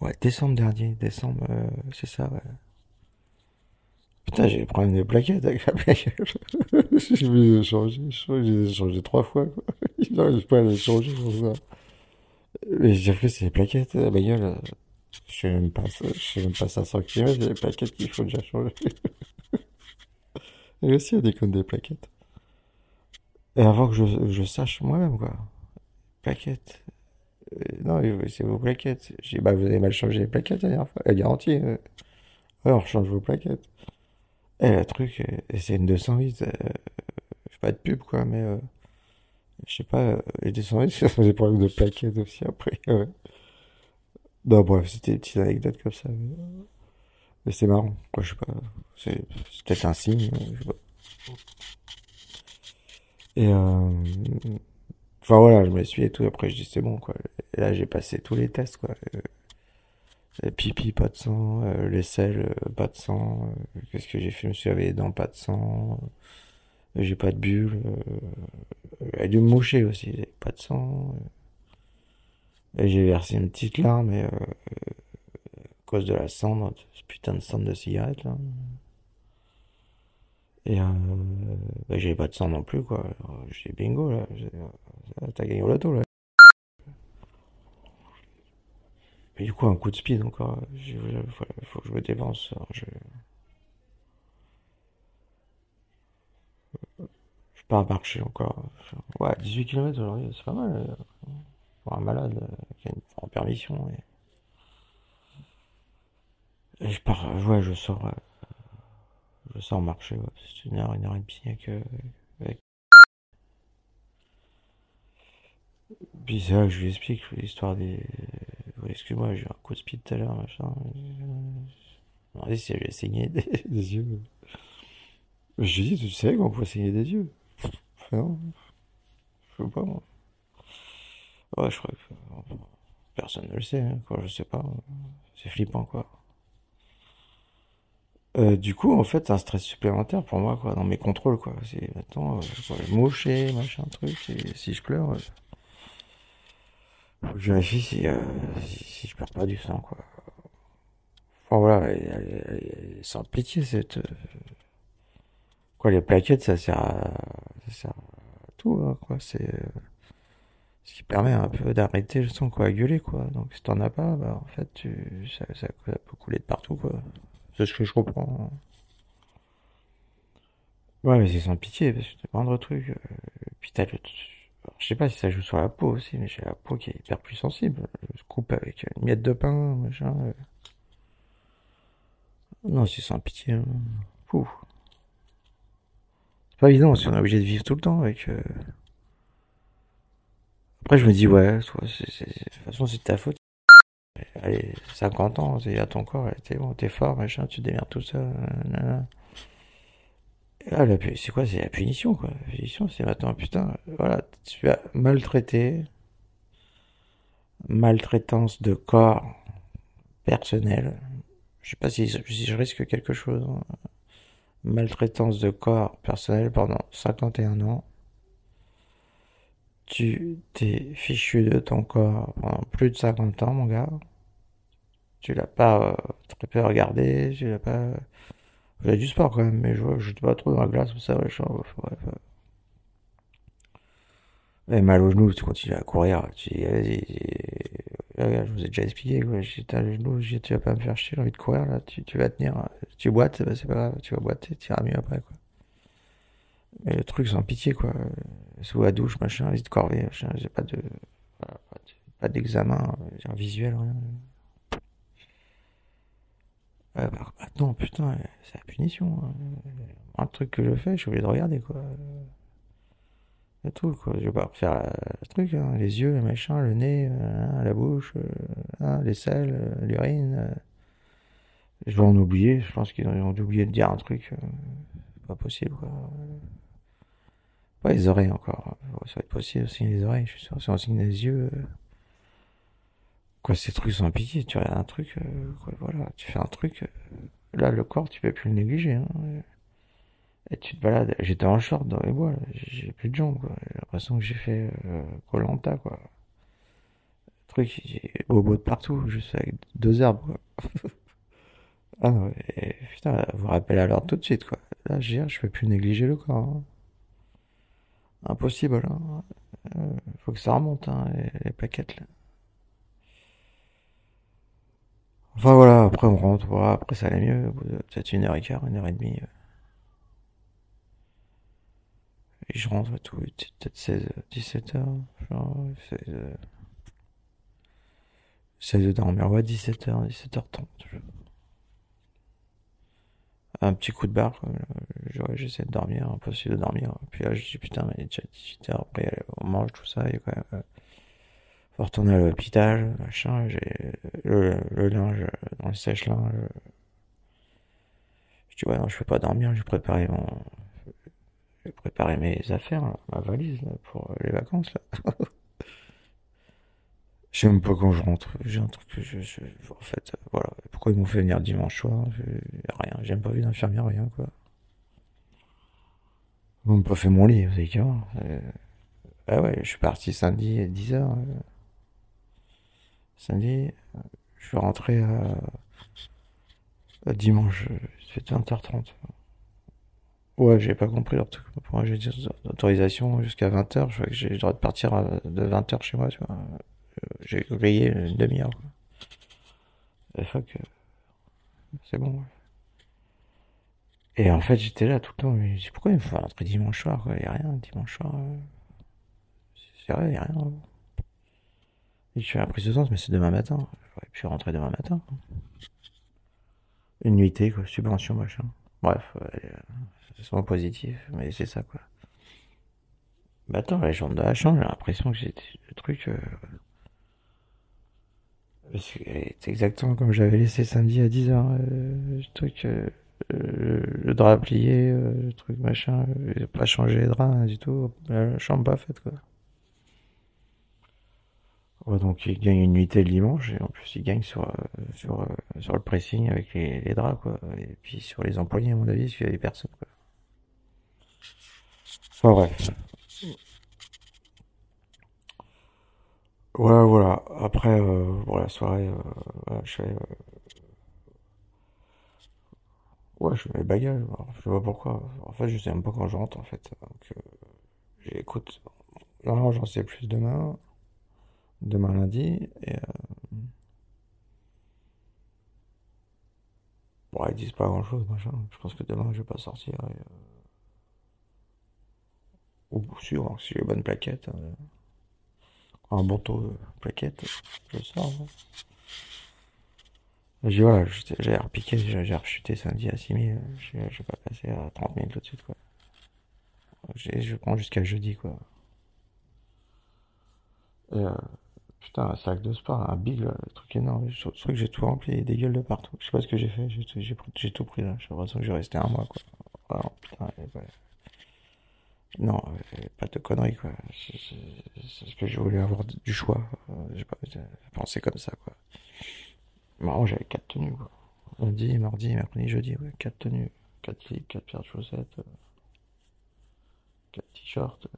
Ouais, décembre dernier, décembre, euh, c'est ça, ouais. Putain, j'ai des problèmes de plaquettes avec la bagnole. J'ai voulu les changer, je crois que j'ai les ai changés trois fois, quoi. *laughs* J'arrive pas à les changer pour ça. Mais j'ai fait, les plaquettes, la bagnole. Je sais même pas, je sais même pas 500 km, il y a les plaquettes qu'il faut déjà changer. *laughs* Et aussi, y a des des plaquettes. Et avant que je, sache moi-même, quoi. Plaquettes. Euh, non, c'est vos plaquettes. J'ai bah, vous avez mal changé les plaquettes la dernière fois. La garantie. Euh. Change vos plaquettes. Et le truc, euh, c'est une 208. Euh, pas de pub, quoi, mais euh, je sais pas, les 208, ça faisait problème de plaquettes aussi après. Non, bref, c'était des petites anecdotes comme ça. Mais, c'est marrant, quoi, je sais pas. C'est peut-être un signe, euh, je sais pas. Et euh, enfin voilà, je me suis et tout. Après, je dis c'est bon, quoi. Et là, j'ai passé tous les tests, quoi. Euh, pipi, pas de sang. Euh, les selles, euh, pas de sang. Euh, Qu'est-ce que j'ai fait? Je me suis lavé les dents, pas de sang. Euh, J'ai pas de bulles. Euh, elle a dû me moucher aussi, pas de sang. J'ai versé une petite larme et, euh, à cause de la cendre, ce putain de cendre de cigarette là. Et euh, bah, j'avais pas de sang non plus quoi. J'ai bingo là. J'ai- euh, T'as gagné au loto là. Et du coup un coup de speed encore. Il faut, que je me dépense. Je... je pars marcher encore. Ouais, 18 km aujourd'hui, c'est pas mal. euh, Un malade euh, qui a une en permission. Et, je pars, euh, ouais, je sors, euh, je sors marcher. C'est une heure, une heure et demie avec, euh, avec... Puis c'est je lui explique l'histoire des. Excuse-moi, j'ai eu un coup de speed tout à l'heure, machin. Je me demandais si saigné des, *laughs* des yeux. Je lui dit, tu savais qu'on pouvait saigner des yeux? Enfin, sais pas, moi. Ouais, je crois que personne ne le sait, hein, quoi, je sais pas. C'est flippant, quoi. Euh, du coup, en fait, un stress supplémentaire pour moi, quoi, dans mes contrôles, quoi. C'est, attends, euh, moucher, machin, truc, si je pleure, euh, que je vérifie si, euh, si, si je perds pas du sang, quoi. Enfin, voilà, sans pitié, cette, euh, quoi, les plaquettes, ça sert à, ça sert à tout, hein, quoi, c'est, euh, ce qui permet un peu d'arrêter le sang coagulé, quoi. Donc, si t'en as pas, bah, en fait, tu, ça, ça, ça peut couler de partout, quoi. C'est ce que je comprends. Ouais, mais c'est sans pitié, parce que t'as de trucs. puis t'as le... je sais pas si ça joue sur la peau aussi, mais j'ai la peau qui est hyper plus sensible. Je coupe avec une miette de pain, machin. euh. Non, c'est sans pitié. hein. C'est pas évident, si on est obligé de vivre tout le temps avec... euh. Après, je me dis, ouais, de toute façon, c'est de ta faute. Allez, 50 ans, c'est à ton corps, t'es bon, t'es fort, machin, tu démerdes tout ça. nanana. Pu- c'est quoi? C'est la punition, quoi. La punition, c'est maintenant, putain, voilà, tu as maltraité, maltraitance de corps personnel. Je sais pas si, si je risque quelque chose. hein. Maltraitance de corps personnel pendant 51 ans. Tu t'es fichu de ton corps pendant plus de 50 ans, mon gars. Tu l'as pas euh, très peu regardé, tu l'as pas... J'ai du sport quand même, mais je j'étais pas trop dans la glace, ça, ouais, je- bref. Et mal au genou, tu continues à courir, tu dis, vas-y, je vous ai déjà expliqué, quoi, t'as le genou, tu vas pas me faire chier, j'ai envie de courir, là, tu, tu vas tenir, tu boites, bah, c'est pas grave, tu vas boiter, tu iras mieux après, quoi. Mais le truc sans pitié, quoi, sous la douche, machin, visite corvée, machin, j'ai pas de, pas de- pas d'examen, euh, visuel, rien. Ouais, bah, putain, c'est la punition. hein. Un truc que je fais, je suis obligé de regarder, quoi. Le truc, quoi. Je vais pas refaire euh, le truc, hein. Les yeux, le machin, le nez, euh, la bouche, euh, hein, les selles, euh, l'urine. euh. Je vais en oublier. Je pense qu'ils ont dû oublier de dire un truc. euh, pas possible, quoi. Les oreilles encore. Ça va être possible aussi, les oreilles, je suis sûr. Si on signe les yeux. euh, Quoi, ces trucs sans pitié, tu regardes un truc, euh, voilà, tu fais un truc, euh, là, le corps, tu peux plus le négliger, hein. Et tu te balades, j'étais en short dans les bois, j'ai plus de jambes. J'ai l'impression que j'ai fait, Koh-Lanta, quoi. Truc, j'ai bobo de partout, juste avec deux herbes, quoi. *laughs* Ah, et, putain, vous rappelez l'ordre tout de suite, quoi. Là, je je peux plus négliger le corps, hein. Impossible, hein. Euh, faut que ça remonte, hein, les, les plaquettes, là. Enfin voilà, après on rentre, voilà, après ça allait mieux, peut-être une heure et quart, une heure et demie. et je rentre et tout, peut-être 16, 17 heures, genre, c'est, euh, j'essaie de dormir, ouais, 17 heures, 17h30. je- Un petit coup de barre, euh, j'essaie de dormir, impossible de dormir. Puis là, je dis, putain, mais déjà 18 heures, après, euh, on mange tout ça, et quoi, euh, faut retourner à l'hôpital, machin, j'ai le, le linge dans le sèche-linge. Je dis, ouais, non, je peux pas dormir, j'ai préparé mon, j'ai préparé mes affaires, ma valise, pour les vacances, là. *laughs* Je sais même pas quand je rentre. J'ai un truc que je, en fait, euh, voilà. Pourquoi ils m'ont fait venir dimanche soir? Rien. J'ai même pas vu d'infirmière, rien, quoi. Ils m'ont pas fait mon lit, vous avez qu'à. Euh, ah ouais, je suis parti samedi à 10h. Samedi, euh, je suis rentré à, à dimanche, euh, il fait 20h30. Ouais, j'ai pas compris leur truc. Pour moi, j'ai dit autorisation jusqu'à 20h. Je crois que j'ai le droit de partir de 20h chez moi, tu vois. J'ai grillé une demi-heure, fuck, c'est bon, ouais. Et en fait, j'étais là tout le temps. Mais je dis, pourquoi il me faut rentrer dimanche soir, quoi? Y a rien, dimanche soir. euh, C'est vrai, y a rien. Je fais la prise de sens, mais c'est demain matin. J'aurais pu rentrer demain matin. Une nuitée, quoi. Subvention, machin. Bref, euh, c'est souvent positif, mais c'est ça, quoi. Bah attends, la jambe de la chambre, j'ai l'impression que j'ai le truc. euh, C'est c'est exactement comme j'avais laissé samedi à 10h. le truc, euh, euh, le drap plié, euh, le truc machin. euh, pas changé les draps, hein, du tout. La chambre pas faite, quoi. Ouais, donc il gagne une nuitée le dimanche et en plus il gagne sur, euh, sur, euh, sur le pressing avec les, les draps, quoi. Et puis sur les employés, à mon avis, parce qu'il y avait personne, quoi. Enfin bref. Ouais, voilà. Après, euh, bon, la soirée, euh, je fais, euh, ouais, je fais mes bagages. Je sais pas pourquoi. En fait, je sais même pas quand je rentre, en fait. Donc, euh, j'écoute. Non, j'en sais plus demain. Demain lundi. Et, euh, bon, ils disent pas grand chose, machin. Je pense que demain, je vais pas sortir. Et, euh, sûr, hein, si j'ai les bonnes plaquettes. Un de plaquettes, je sors. hein. J'ai j'ai repiqué, j'ai rechuté samedi à 6000, j'ai j'ai pas passé à 30 000 tout de suite quoi. Je prends jusqu'à jeudi quoi. Et euh, putain, un sac de sport, un big, le truc énorme, je trouve que j'ai tout rempli, des gueules de partout. Je sais pas ce que j'ai fait, j'ai tout, pris- là, j'ai l'impression que j'ai resté un mois quoi. Ouais. Non, euh, pas de conneries quoi. C'est ce que j'ai voulu avoir du choix. Euh, J'ai pas pensé comme ça quoi. Marrant, j'avais quatre tenues quoi. Lundi, mardi, mercredi, jeudi, ouais, quatre tenues, quatre slips, quatre paires de chaussettes, euh, quatre t-shirts.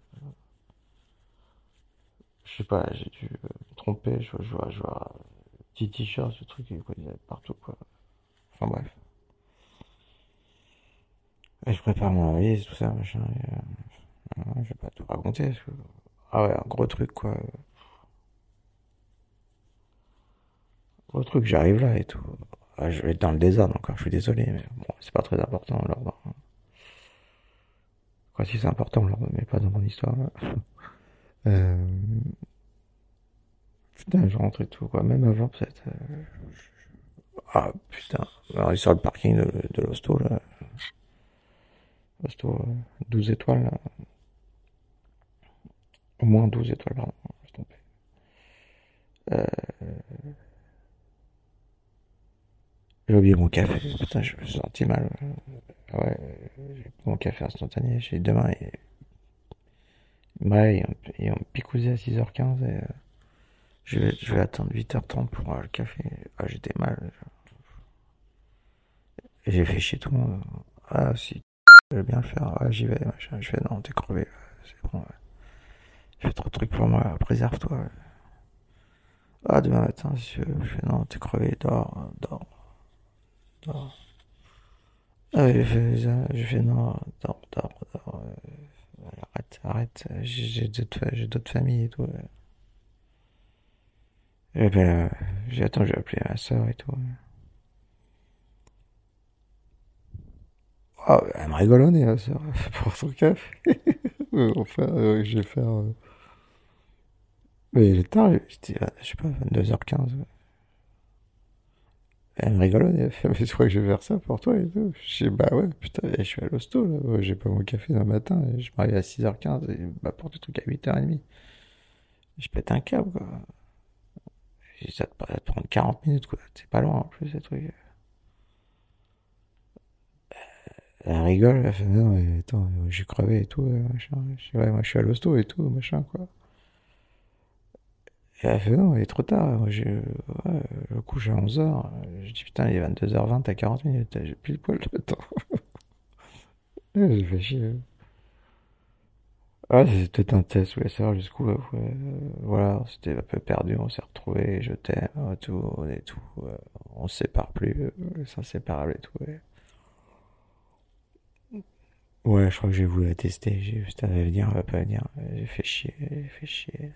Je sais pas, j'ai dû me tromper. Je vois, je vois, petit t-shirt, ce truc, quoi, il y avait partout quoi. Enfin bref. Et je prépare mon valise, tout ça, machin. Je vais pas tout raconter. Ah ouais, un gros truc quoi. Gros truc, j'arrive là et tout. Ah, je vais être dans le désordre encore, je suis désolé, mais bon, c'est pas très important l'ordre. Quoi, si c'est important l'ordre, mais pas dans mon histoire. *laughs* Euh... Putain, je rentre et tout, quoi. Même avant, peut-être. euh, Ah, putain. Alors, sur le parking de, de l'hosto, là. Hosto, euh, 12 étoiles, là. Au moins 12 étoiles, pardon. Euh... J'ai oublié mon café. Putain, je me suis senti mal. Ah Ouais, j'ai pris mon café instantané. J'ai demain. Et... Ouais, ils ont, ils ont picousé à 6h15 et euh, je, vais, attendre 8h30 pour le café. Ah, j'étais mal. Et j'ai fait chier tout le monde. Ah, si je vais bien le faire, ah, j'y vais, machin. Je fais non, t'es crevé. là. C'est bon. ouais. Fais trop de trucs pour moi, préserve-toi. Ah, demain matin. Je fais non, t'es crevé, dors, dors, dors. Ah, j'ai fait, j'ai fait non, dors, dors, dors. euh, Arrête, arrête, j'ai j'ai d'autres fa- j'ai d'autres familles et tout. Et ben, euh, j'ai j'ai appelé ma soeur et tout. Ah, elle me nez, ma soeur, *laughs* pour son café. *laughs* enfin, euh, je vais faire. euh, Mais il est tard, j'étais, à, je sais pas, 22h15. Elle rigole, elle fait, mais tu crois que je vais faire ça pour toi et tout? Je dis, bah ouais, putain, je suis à l'hosto, là, j'ai pas mon café le matin, je m'arrive à 6h15, et m'apporte le truc à 8h30. Je pète un câble, quoi. Ça te, prend 40 minutes, quoi. C'est pas loin, en plus, ces trucs. Elle rigole, elle fait, non, mais attends, j'ai crevé et tout, machin. Je dis, ouais, moi, je suis à l'hosto et tout, machin, quoi. Et elle fait, non, il est trop tard. J'ai, ouais, je couche à 11h. Je dis, putain, il est 22h20, t'as 40 minutes, j'ai pile poil de temps. *laughs* j'ai fait chier. Ouais, c'était peut-être un test, je voulais savoir jusqu'où, ouais, voilà, c'était un peu perdu, on s'est retrouvés, je t'aime, tout, et tout, euh, on se sépare plus, euh, c'est inséparable et tout, ouais. Ouais, je crois que j'ai voulu la tester, j'ai juste à venir, elle va pas venir, j'ai fait chier, j'ai fait chier.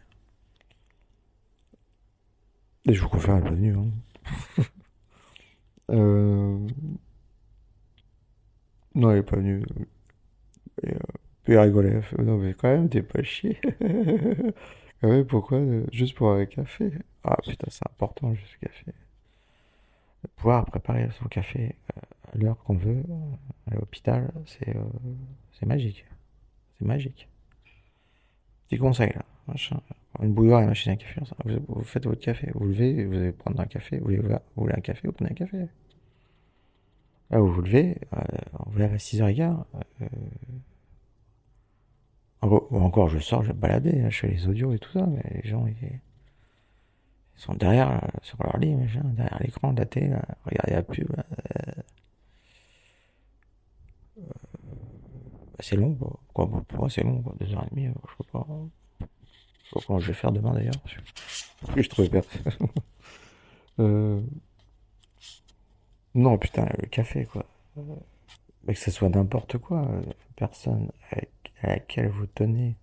Et je vous confirme, elle est pas venue, hein. *laughs* Euh... Non, elle est pas venue. Et, euh, puis elle rigolait, elle fait, non mais quand même, t'es pas chier. *laughs* Ah ouais, pourquoi? euh, Juste pour un café? Ah putain, c'est important, juste le café. De pouvoir préparer son café euh, à l'heure qu'on veut, euh, à l'hôpital, c'est c'est magique. C'est magique. Petit conseil là, Une bouilloire et une machine à café. Vous, vous faites votre café, vous levez, vous allez prendre un café, vous voulez, vous voulez un café, vous prenez un café. Là, vous vous levez, euh, vous levez à 6h15, euh, ou encore, je sors, je vais balader, là, je fais les audios et tout ça, mais les gens, ils, sont derrière, là, sur leur lit, machin, derrière l'écran de la télé, regardez la pub, euh, c'est long, quoi. Pour moi, c'est long, quoi, deux heures et demie, euh, je sais pas, sais pas comment je vais faire demain, d'ailleurs, je *laughs* trouvais *laughs* personne. Euh, Non, putain, le café, quoi. Euh, Mais que ce soit n'importe quoi, personne à, laquelle vous tenez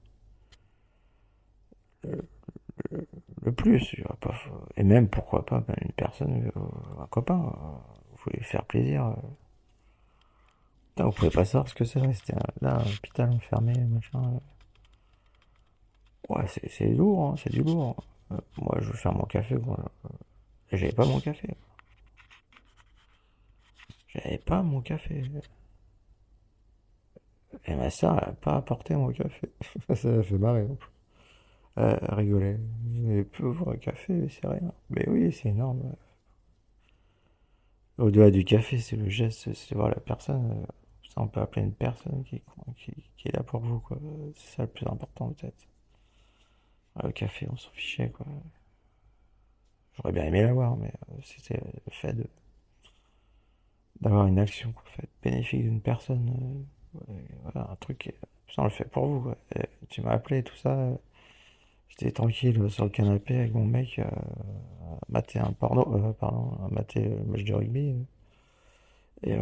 le, le- le plus, et même pourquoi pas ben, une personne, euh, un copain, vous voulez faire plaisir. Putain, vous pouvez pas savoir ce que c'est euh, là, à l'hôpital enfermé, machin. Ouais, c'est lourd, hein, c'est du lourd. Euh, moi, je veux faire mon café. Euh, J'avais pas mon café. J'avais pas mon café. Et ma soeur, elle a pas apporté mon café. *laughs* Ça l'a fait marrer. Euh, elle rigolait. Mais pauvre café, c'est rien. Mais oui, c'est énorme. Au-delà du café, c'est le geste, c'est voir la personne. Ça, on peut appeler une personne qui, qui, qui est là pour vous, quoi. C'est ça le plus important, peut-être. Ouais, Le café, on s'en fichait, quoi. J'aurais bien aimé l'avoir, mais euh, c'était le fait de d'avoir une action fait, bénéfique d'une personne. euh, voilà, un truc, ça on le fait pour vous. tu m'as appelé, tout ça. euh, J'étais tranquille sur le canapé avec mon mec, à un pardon, à mater le match de rugby. et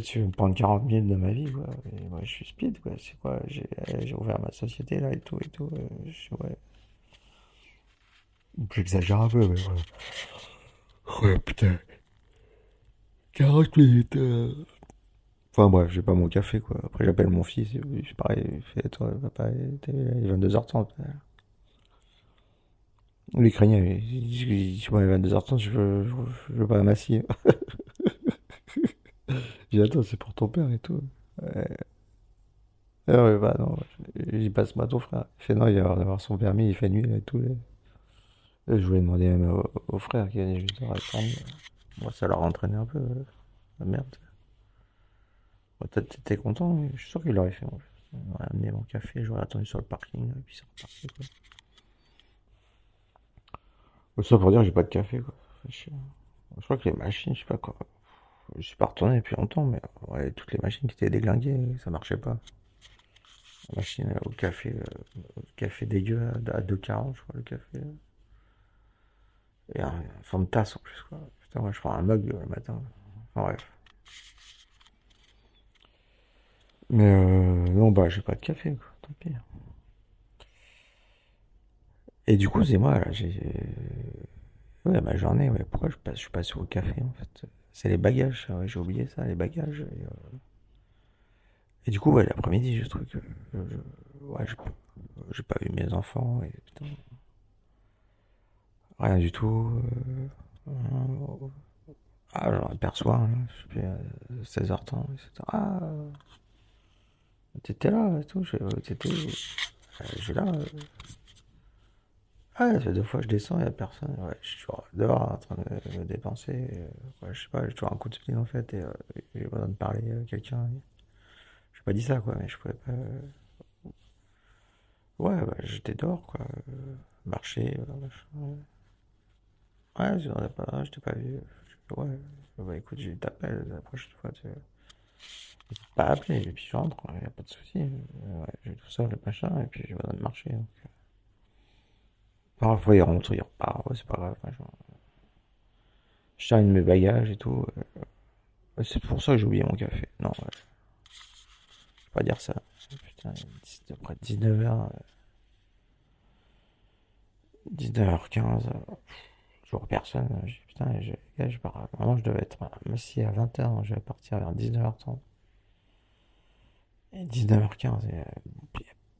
tu veux me prendre 40 minutes de ma vie, quoi. Et moi, je suis speed, quoi. C'est quoi? J'ai euh, ouvert ma société, là, et tout, et tout. euh, je suis, ouais. J'exagère un peu, mais voilà. Ouais, putain. 40 minutes. euh. Enfin bref, j'ai pas mon café quoi. Après j'appelle mon fils, c'est pareil, il fait toi papa, il est 22h30. Il craignait, il dit, il dit, ouais, 22h30, je veux, je veux, je veux pas m'assier. *laughs* Attends, c'est pour ton père et tout. Ah bah non, j'y passe moi ton frère. Il fait non, il va avoir son permis, il fait nuit et tout. Et Je voulais demander même au, frère qui venait juste de répondre. Moi, ça leur a entraîné un peu. euh, La merde. Bon, Peut-être t'étais content, je suis sûr qu'il l'aurait fait. en amené mon café, j'aurais attendu sur le parking, et puis c'est reparti. Ça pour dire j'ai pas de café. Quoi. Je crois que les machines, je sais pas quoi. Je suis pas retourné depuis longtemps, mais ouais, toutes les machines qui étaient déglinguées, ça marchait pas. La machine euh, au café, euh, café dégueu à à 2,40, je crois, le café. euh. Et un, un fond de tasse en plus, quoi. Putain, moi je prends un mug le matin. Enfin bref. Mais euh, non, bah j'ai pas de café, quoi. Tant pis. Et du coup, c'est moi, là, j'ai. Ouais, ma journée, ouais. Pourquoi je, passe, je suis passé au café, en fait? C'est les bagages, ouais, j'ai oublié ça, les bagages. Et, euh, Et du coup, l'après-midi, j'ai trouvé que. je- j'ai pas- vu mes enfants et putain. Rien du tout. euh, euh, ah, j'en aperçois, je plus, euh, 16h30, etc. Ah, euh, t'étais là et tout, je- euh, euh, J'ai là. euh. Ah, ça deux fois je descends, il y a personne. Ouais, je suis toujours dehors en train de me dépenser. ouais, je sais pas, j'ai toujours un coup de spleen en fait et euh, j'ai besoin de parler à quelqu'un. J'ai pas dit ça quoi, mais je pouvais pas. euh, Ouais, bah, j'étais dehors quoi. euh, Marcher, euh. Ouais, je ai pas, je t'ai pas vu. Je- Ouais, bah écoute, j'ai t'appelle la prochaine fois. Tu pas à appeler, et puis je rentre, y a pas de souci. Ouais, j'ai tout seul, le machin, et puis j'ai besoin de marcher. Parfois il rentre, il repart, ouais, c'est pas grave. machin. Je termine mes bagages et tout. euh, C'est pour ça que j'ai oublié mon café. Non, ouais. Je peux pas dire ça. Putain, c'est près de 19h. 19h15. Toujours personne. Dit, putain, je, je pars. Vraiment, je devais être assis à 20h. Je vais partir vers 19h30. Et 19h15. Il n'y a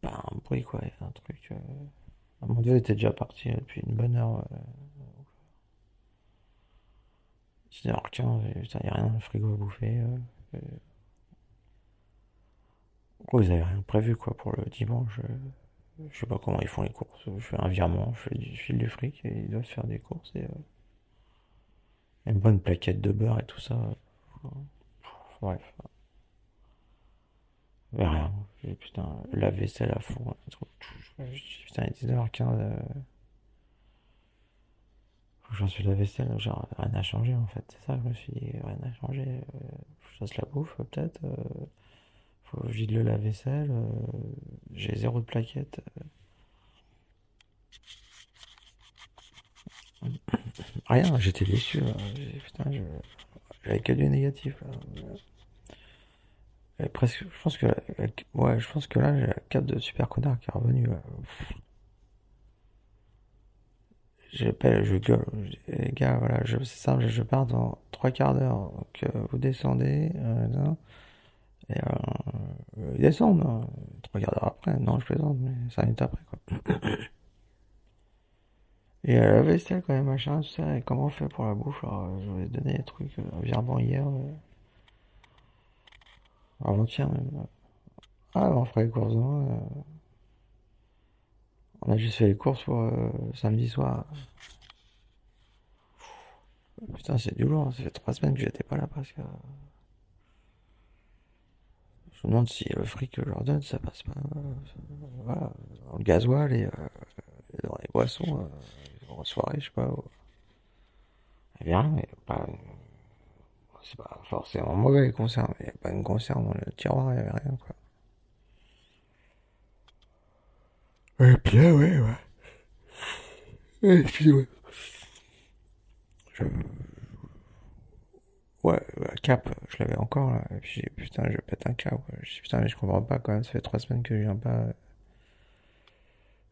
pas un bruit, quoi. Il y a un truc. euh, Mon dieu était déjà parti depuis une bonne heure. euh, 19h15, et putain, il n'y a rien dans le frigo à bouffer. euh, euh. Pourquoi vous avez rien prévu quoi pour le dimanche euh, Je sais pas comment ils font les courses. Je fais un virement, je, fais du, je file du fric et ils doivent faire des courses. Et, euh, une bonne plaquette de beurre et tout ça. Bref. Mais rien. J'ai, Putain, la vaisselle à fond. Je Putain, il est 19h15. euh, j'en suis la vaisselle, genre rien n'a changé en fait, c'est ça, je me suis dit, rien n'a changé, euh, faut que je fasse la bouffe peut-être, euh, faut que je vide le lave-vaisselle, j'ai zéro de plaquette. *coughs* Rien, j'étais déçu. J'ai- putain, je... j'avais que du négatif. Et presque, je pense que, ouais, je pense que là, j'ai la cape de super connard qui est revenue. J'appelle, je gueule. Je Les gars, voilà, c'est simple, je pars dans trois quarts d'heure. Donc, euh, vous descendez, euh, et euh, ils descendent. hein. Trois quarts d'heure après, non, je plaisante, mais cinq minutes après, quoi. *coughs* Et euh, la vaisselle, quand même, machin, tout ça, et comment on fait pour la bouffe? Alors, je vous ai donné des trucs, euh, virement hier, euh, avant-hier même. Ah, on fera les courses euh. On a juste fait les courses pour euh, samedi soir. Putain, c'est du lourd, ça fait trois semaines que j'étais pas là parce que. Je me demande si le fric que je leur donne, ça passe pas. euh, voilà, dans le gasoil et, euh, dans les boissons, euh, en soirée, je sais pas. euh. Rien, mais pas. C'est pas forcément mauvais les conserves, il n'y a pas une conserve dans le tiroir, il n'y avait rien quoi. Et puis là, ouais, ouais. Et puis, ouais. Je... Ouais, la cape, je l'avais encore, là. Et puis, putain, je pète un câble. Je dis, putain, mais je comprends pas, quand même. Ça fait trois semaines que je viens pas.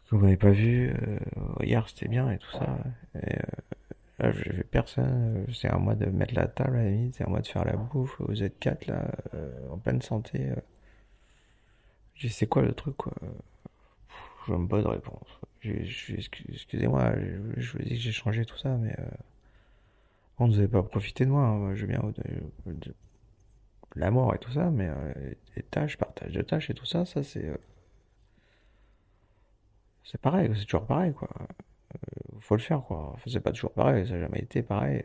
Que vous m'avez pas vu. Euh, hier, c'était bien et tout ça. Et euh, là, j'ai vu personne. C'est à moi de mettre la table, à la limite. C'est à moi de faire la bouffe. Vous êtes quatre, là, euh, en pleine santé. euh. J'ai c'est quoi le truc, quoi? Je veux pas de réponse. Excusez-moi, je, je vous dit que j'ai changé tout ça, mais euh, bon, vous n'avez pas profité de moi. hein. Moi, je bien de, de l'amour et tout ça, mais euh, les tâches, partage de tâches et tout ça, ça c'est euh, c'est pareil, c'est toujours pareil, quoi. Euh, faut le faire, quoi. C'est pas toujours pareil, ça n'a jamais été pareil.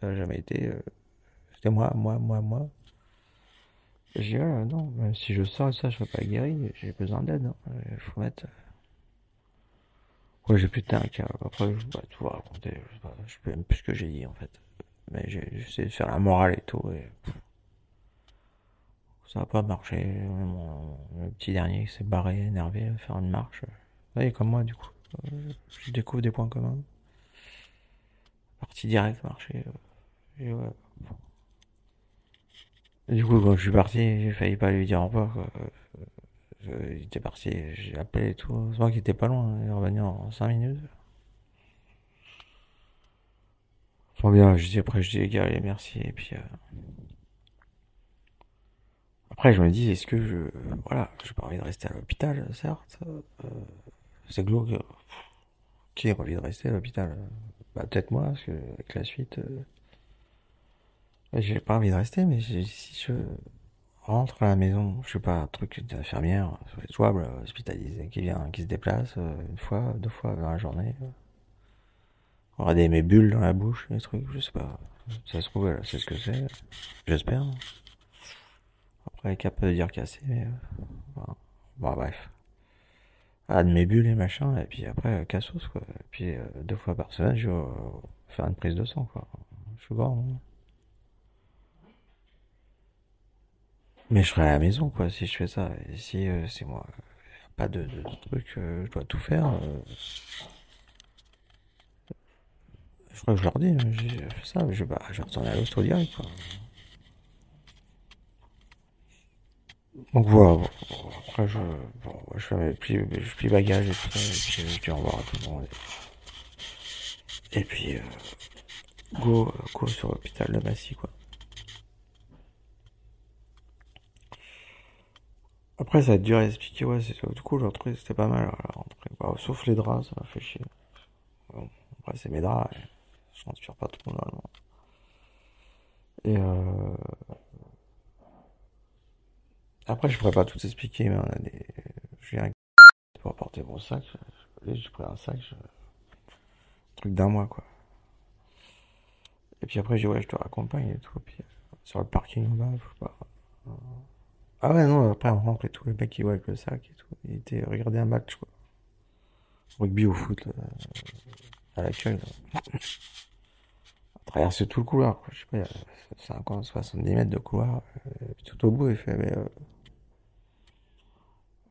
Ça n'a jamais été. euh, C'était moi, moi, moi, moi. J'ai dit, non, même si je sors ça, je serai pas guéri, j'ai besoin d'aide. hein. Il faut mettre. Ouais, j'ai putain un câble. Après, je vais pas tout raconter. Je sais, pas, je sais même plus ce que j'ai dit, en fait. Mais j'ai essayé de faire la morale et tout, et ça n'a pas marché. Mon, le petit dernier s'est barré, énervé, faire une marche. Ouais, il comme moi, du coup. Euh, Je découvre des points communs. Parti direct, marché. euh, du coup, je suis parti, j'ai failli pas lui dire au revoir, quoi. Euh, il était parti, j'ai appelé et tout. C'est moi qui était pas loin, il est revenu en 5 minutes. Enfin bien, je dis après, je dis merci. Et puis, euh, après, je me dis, est-ce que je, voilà, j'ai pas envie de rester à l'hôpital, certes. Euh, c'est glauque. Qui a envie de rester à l'hôpital Bah peut-être moi, parce que avec la suite, euh, j'ai pas envie de rester, mais si je rentre à la maison, je sais pas, un truc d'infirmière, jouable, hospitalisé, qui vient, qui se déplace euh, une fois, deux fois dans la journée. On aura des mes bulles dans la bouche, des trucs, je sais pas. Ça se trouve, c'est ce que c'est. J'espère. Après, de dire cassé, mais... Euh, bon, bref. Ah, de mes bulles et machin, et puis après, euh, cassos, quoi. Et puis, euh, deux fois par semaine, je vais faire une prise de sang, quoi. Je suis grand. Hein. Mais je serai à la maison, quoi, si je fais ça. Et si c'est moi, pas de, de, truc, je dois tout faire. je crois que je leur dis, j'ai fait ça, je, bah, je à l'hosto direct, quoi. Donc voilà, après je, bon, je fais mes plis, je plie bagages et tout et puis au revoir à tout le monde. Et, puis, euh, go, sur l'hôpital de Massy, quoi. Après, ça a dur à expliquer, ouais, c'est, du coup, j'ai trouvé c'était pas mal quoi. Sauf les draps, ça m'a fait chier. Bon, après, c'est mes draps, je transpire pas trop normalement. Et euh, après, je pourrais pas tout expliquer, mais on a des. Je viens pour apporter mon sac. J'ai pris un sac. Je... Un truc d'un mois, quoi. Et puis après, j'ai ouais, je te raccompagne et tout. Puis euh, sur le parking en je pas. Ah ouais, non, après, on rentre et tout. Le mec, qui voit avec le sac et tout. Il était regarder un match, quoi. Rugby au foot, là, à l'accueil, là. Traverser tout le couloir, quoi. Je sais pas, il y a 50, 70 mètres de couloir. Euh, tout au bout, il fait, mais, euh,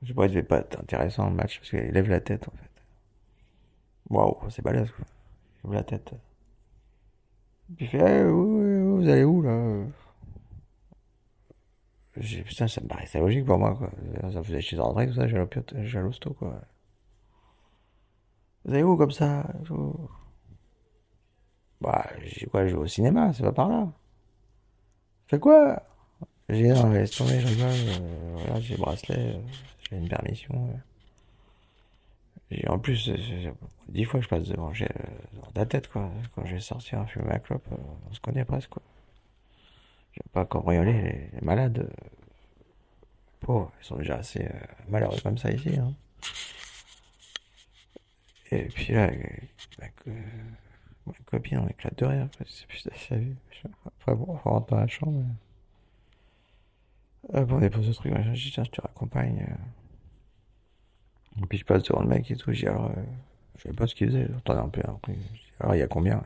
je sais pas, il devait pas être intéressant le match parce qu'il lève la tête en fait. Waouh, c'est balèze quoi. Il lève la tête. Puis il fait, hey, vous allez où là? Putain, ça me paraissait logique pour moi, quoi. Ça faisait chez André, tout ça, j'ai l'hosto, quoi. Vous allez où, comme ça? Bah, j'ai quoi, je vais au cinéma, c'est pas par là. Fais quoi? J'ai, non, laisse tomber, je rigole, euh, voilà, j'ai le bracelet, euh, j'ai une permission. Et en plus, dix fois que je passe devant, j'ai dans la tête, quoi. Quand je vais sortir fumer ma clope, euh, on se connaît presque, quoi. Je vais pas cambrioler les, les malades. Pauvres, ils sont déjà assez euh, malheureux comme ça ici, hein. Et puis là, ma, ma copine, on éclate de rire, C'est plus ça vu. Après, bon, on rentre dans la chambre. Euh, bon, on dépose le truc, je dis, tiens, je te raccompagne. Et puis je passe devant le mec et tout, je dis alors, euh, je savais pas ce qu'il faisait, j'entendais un peu après. alors il y a combien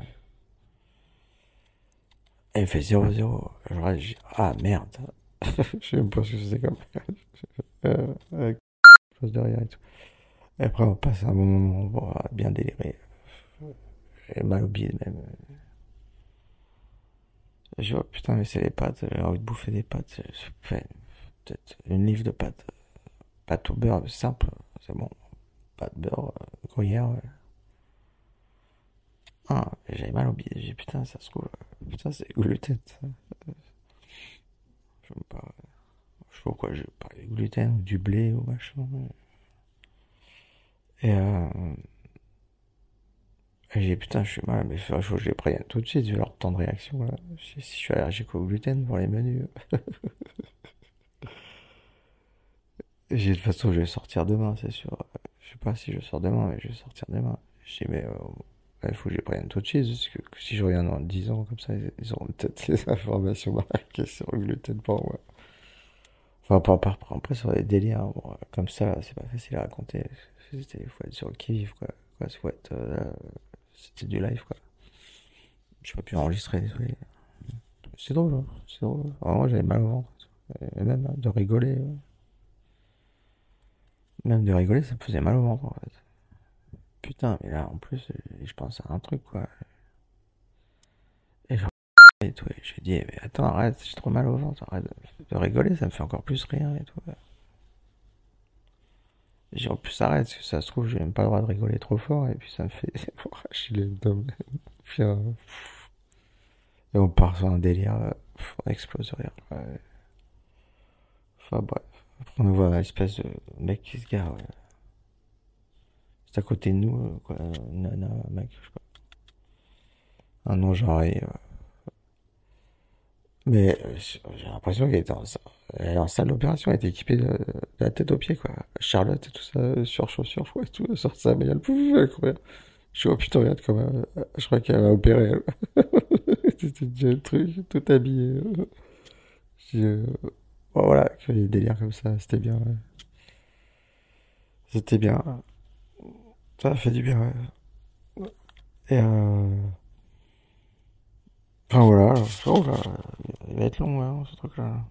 Et il fait 0-0. Je dis, ah merde. *laughs* je sais même pas ce que c'était comme. *laughs* euh, je passe derrière et tout. Et après on passe un bon moment, bon, bien déliré. Mal bide même. Je oh putain, mais c'est les pâtes, j'ai envie de bouffer des pâtes. Peut-être une livre de pâtes. Pâtes au beurre, simple c'est bon. De beurre, euh, gruyère. Ah, j'avais mal billet. J'ai putain, ça se trouve. Putain, c'est gluten. Je sais pas. Je sais pas pourquoi je gluten ou du blé ou machin. Et euh. J'ai putain, je suis mal, mais il faut que je les prenne tout de suite, vu leur temps de réaction là. Si je suis allergique au gluten pour les menus. *laughs* J'ai de toute façon, je vais sortir demain, c'est sûr. Je sais pas si je sors demain, mais je vais sortir demain. J'ai mais euh, il faut que je les prenne tout de suite, parce que, si je reviens dans 10 ans comme ça, ils, auront peut-être *laughs* les informations marquées sur le gluten pour moi. Enfin, pas par après sur des délires, hein. comme ça, c'est pas facile à raconter. Il faut être sur le qui-vive, quoi. quoi faut euh, c'était du live, quoi. J'ai pas pu enregistrer, désolé. C'est drôle, hein. c'est drôle. moi, j'avais mal au ventre. Et même de rigoler. Même de rigoler, ça me faisait mal au ventre, en fait. Putain, mais là, en plus, je pense à un truc, quoi. Et je et tout, et je dis, mais attends, arrête, j'ai trop mal au ventre, arrête de rigoler, ça me fait encore plus rire, et tout. J'ai en plus, arrête, parce que ça se trouve, j'ai même pas le droit de rigoler trop fort, et puis ça me fait *laughs* arracher les *laughs* euh, et on part sur un délire, on explose de rire, Enfin bref. Après on voit l'espèce de mec qui se gare. ouais. C'est à côté de nous, euh, quoi. Nana, mec, je sais pas. Un non-genré. euh. Mais euh, j'ai l'impression qu'elle était en, en salle d'opération, elle était équipée de, la tête aux pieds, quoi. Charlotte et tout ça, euh, sur chaussures, je crois, tout, elle sort bagnole, pouf, elle courait. Je suis, oh putain, regarde comment, euh, je crois qu'elle va opérer. *laughs* C'était déjà le truc, tout habillé. euh. Je, bon, voilà, que des délires comme ça, c'était bien, ouais. C'était bien. Ça a fait du bien, ouais. Et euh... Enfin voilà, oh là, il va être long, hein, ce truc-là.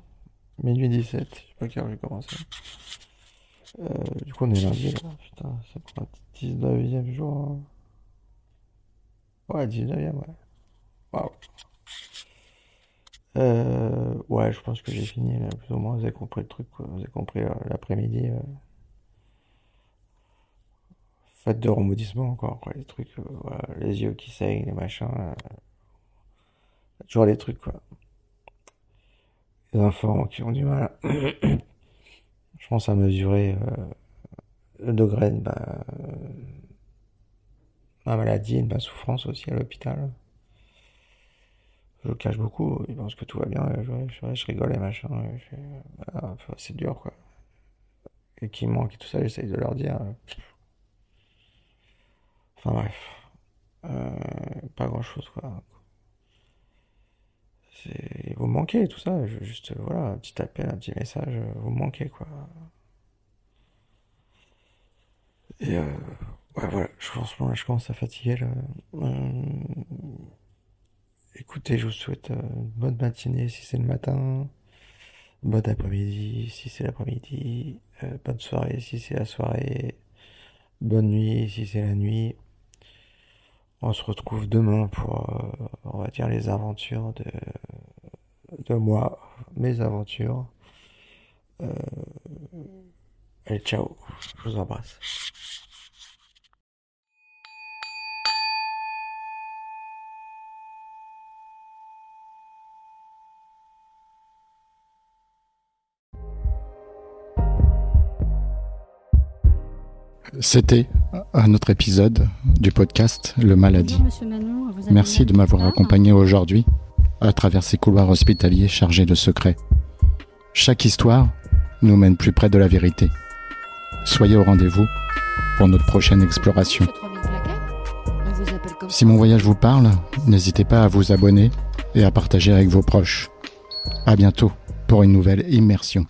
Minuit 17, je sais pas quelle heure j'ai commencé. Euh, du coup, on est lundi, là. Putain, c'est pour un 19e jour. hein. Ouais, 19e, ouais. Waouh. Euh, ouais, je pense que j'ai fini, là, plus ou moins. Vous avez compris le truc, quoi. Vous avez compris euh, l'après-midi. euh. Fête de remodissement, encore. Les trucs, euh, voilà, les yeux qui saignent, les machins. Euh. Toujours les trucs, quoi. Les enfants qui ont du mal, *clears throat* je pense, à mesurer euh, le degré de ma, ma maladie et de ma souffrance aussi à l'hôpital. Je cache beaucoup, ils pensent que tout va bien, je, rigole et machin. ah, c'est dur, quoi. Et qui manque et tout ça, j'essaye de leur dire. euh, Enfin bref, Euh, pas grand-chose, quoi. Vous manquez, tout ça. Juste, euh, voilà, un petit appel, un petit message, euh, vous manquez, quoi. Et, euh, ouais, voilà, je, je commence à fatiguer, là. Écoutez, je vous souhaite bonne matinée si c'est le matin, bon après-midi si c'est l'après-midi, bonne soirée si c'est la soirée, bonne nuit si c'est la nuit. On se retrouve demain pour, euh, on va dire, les aventures de, moi, mes aventures. Euh, allez, ciao, je vous embrasse. C'était un autre épisode du podcast Le Maladie. Bonjour, Manon, Merci de m'avoir accompagné aujourd'hui à travers ces couloirs hospitaliers chargés de secrets. Chaque histoire nous mène plus près de la vérité. Soyez au rendez-vous pour notre prochaine exploration. Monsieur 3000 plaquettes On vous appelle comme Si mon voyage vous parle, n'hésitez pas à vous abonner et à partager avec vos proches. À bientôt pour une nouvelle immersion.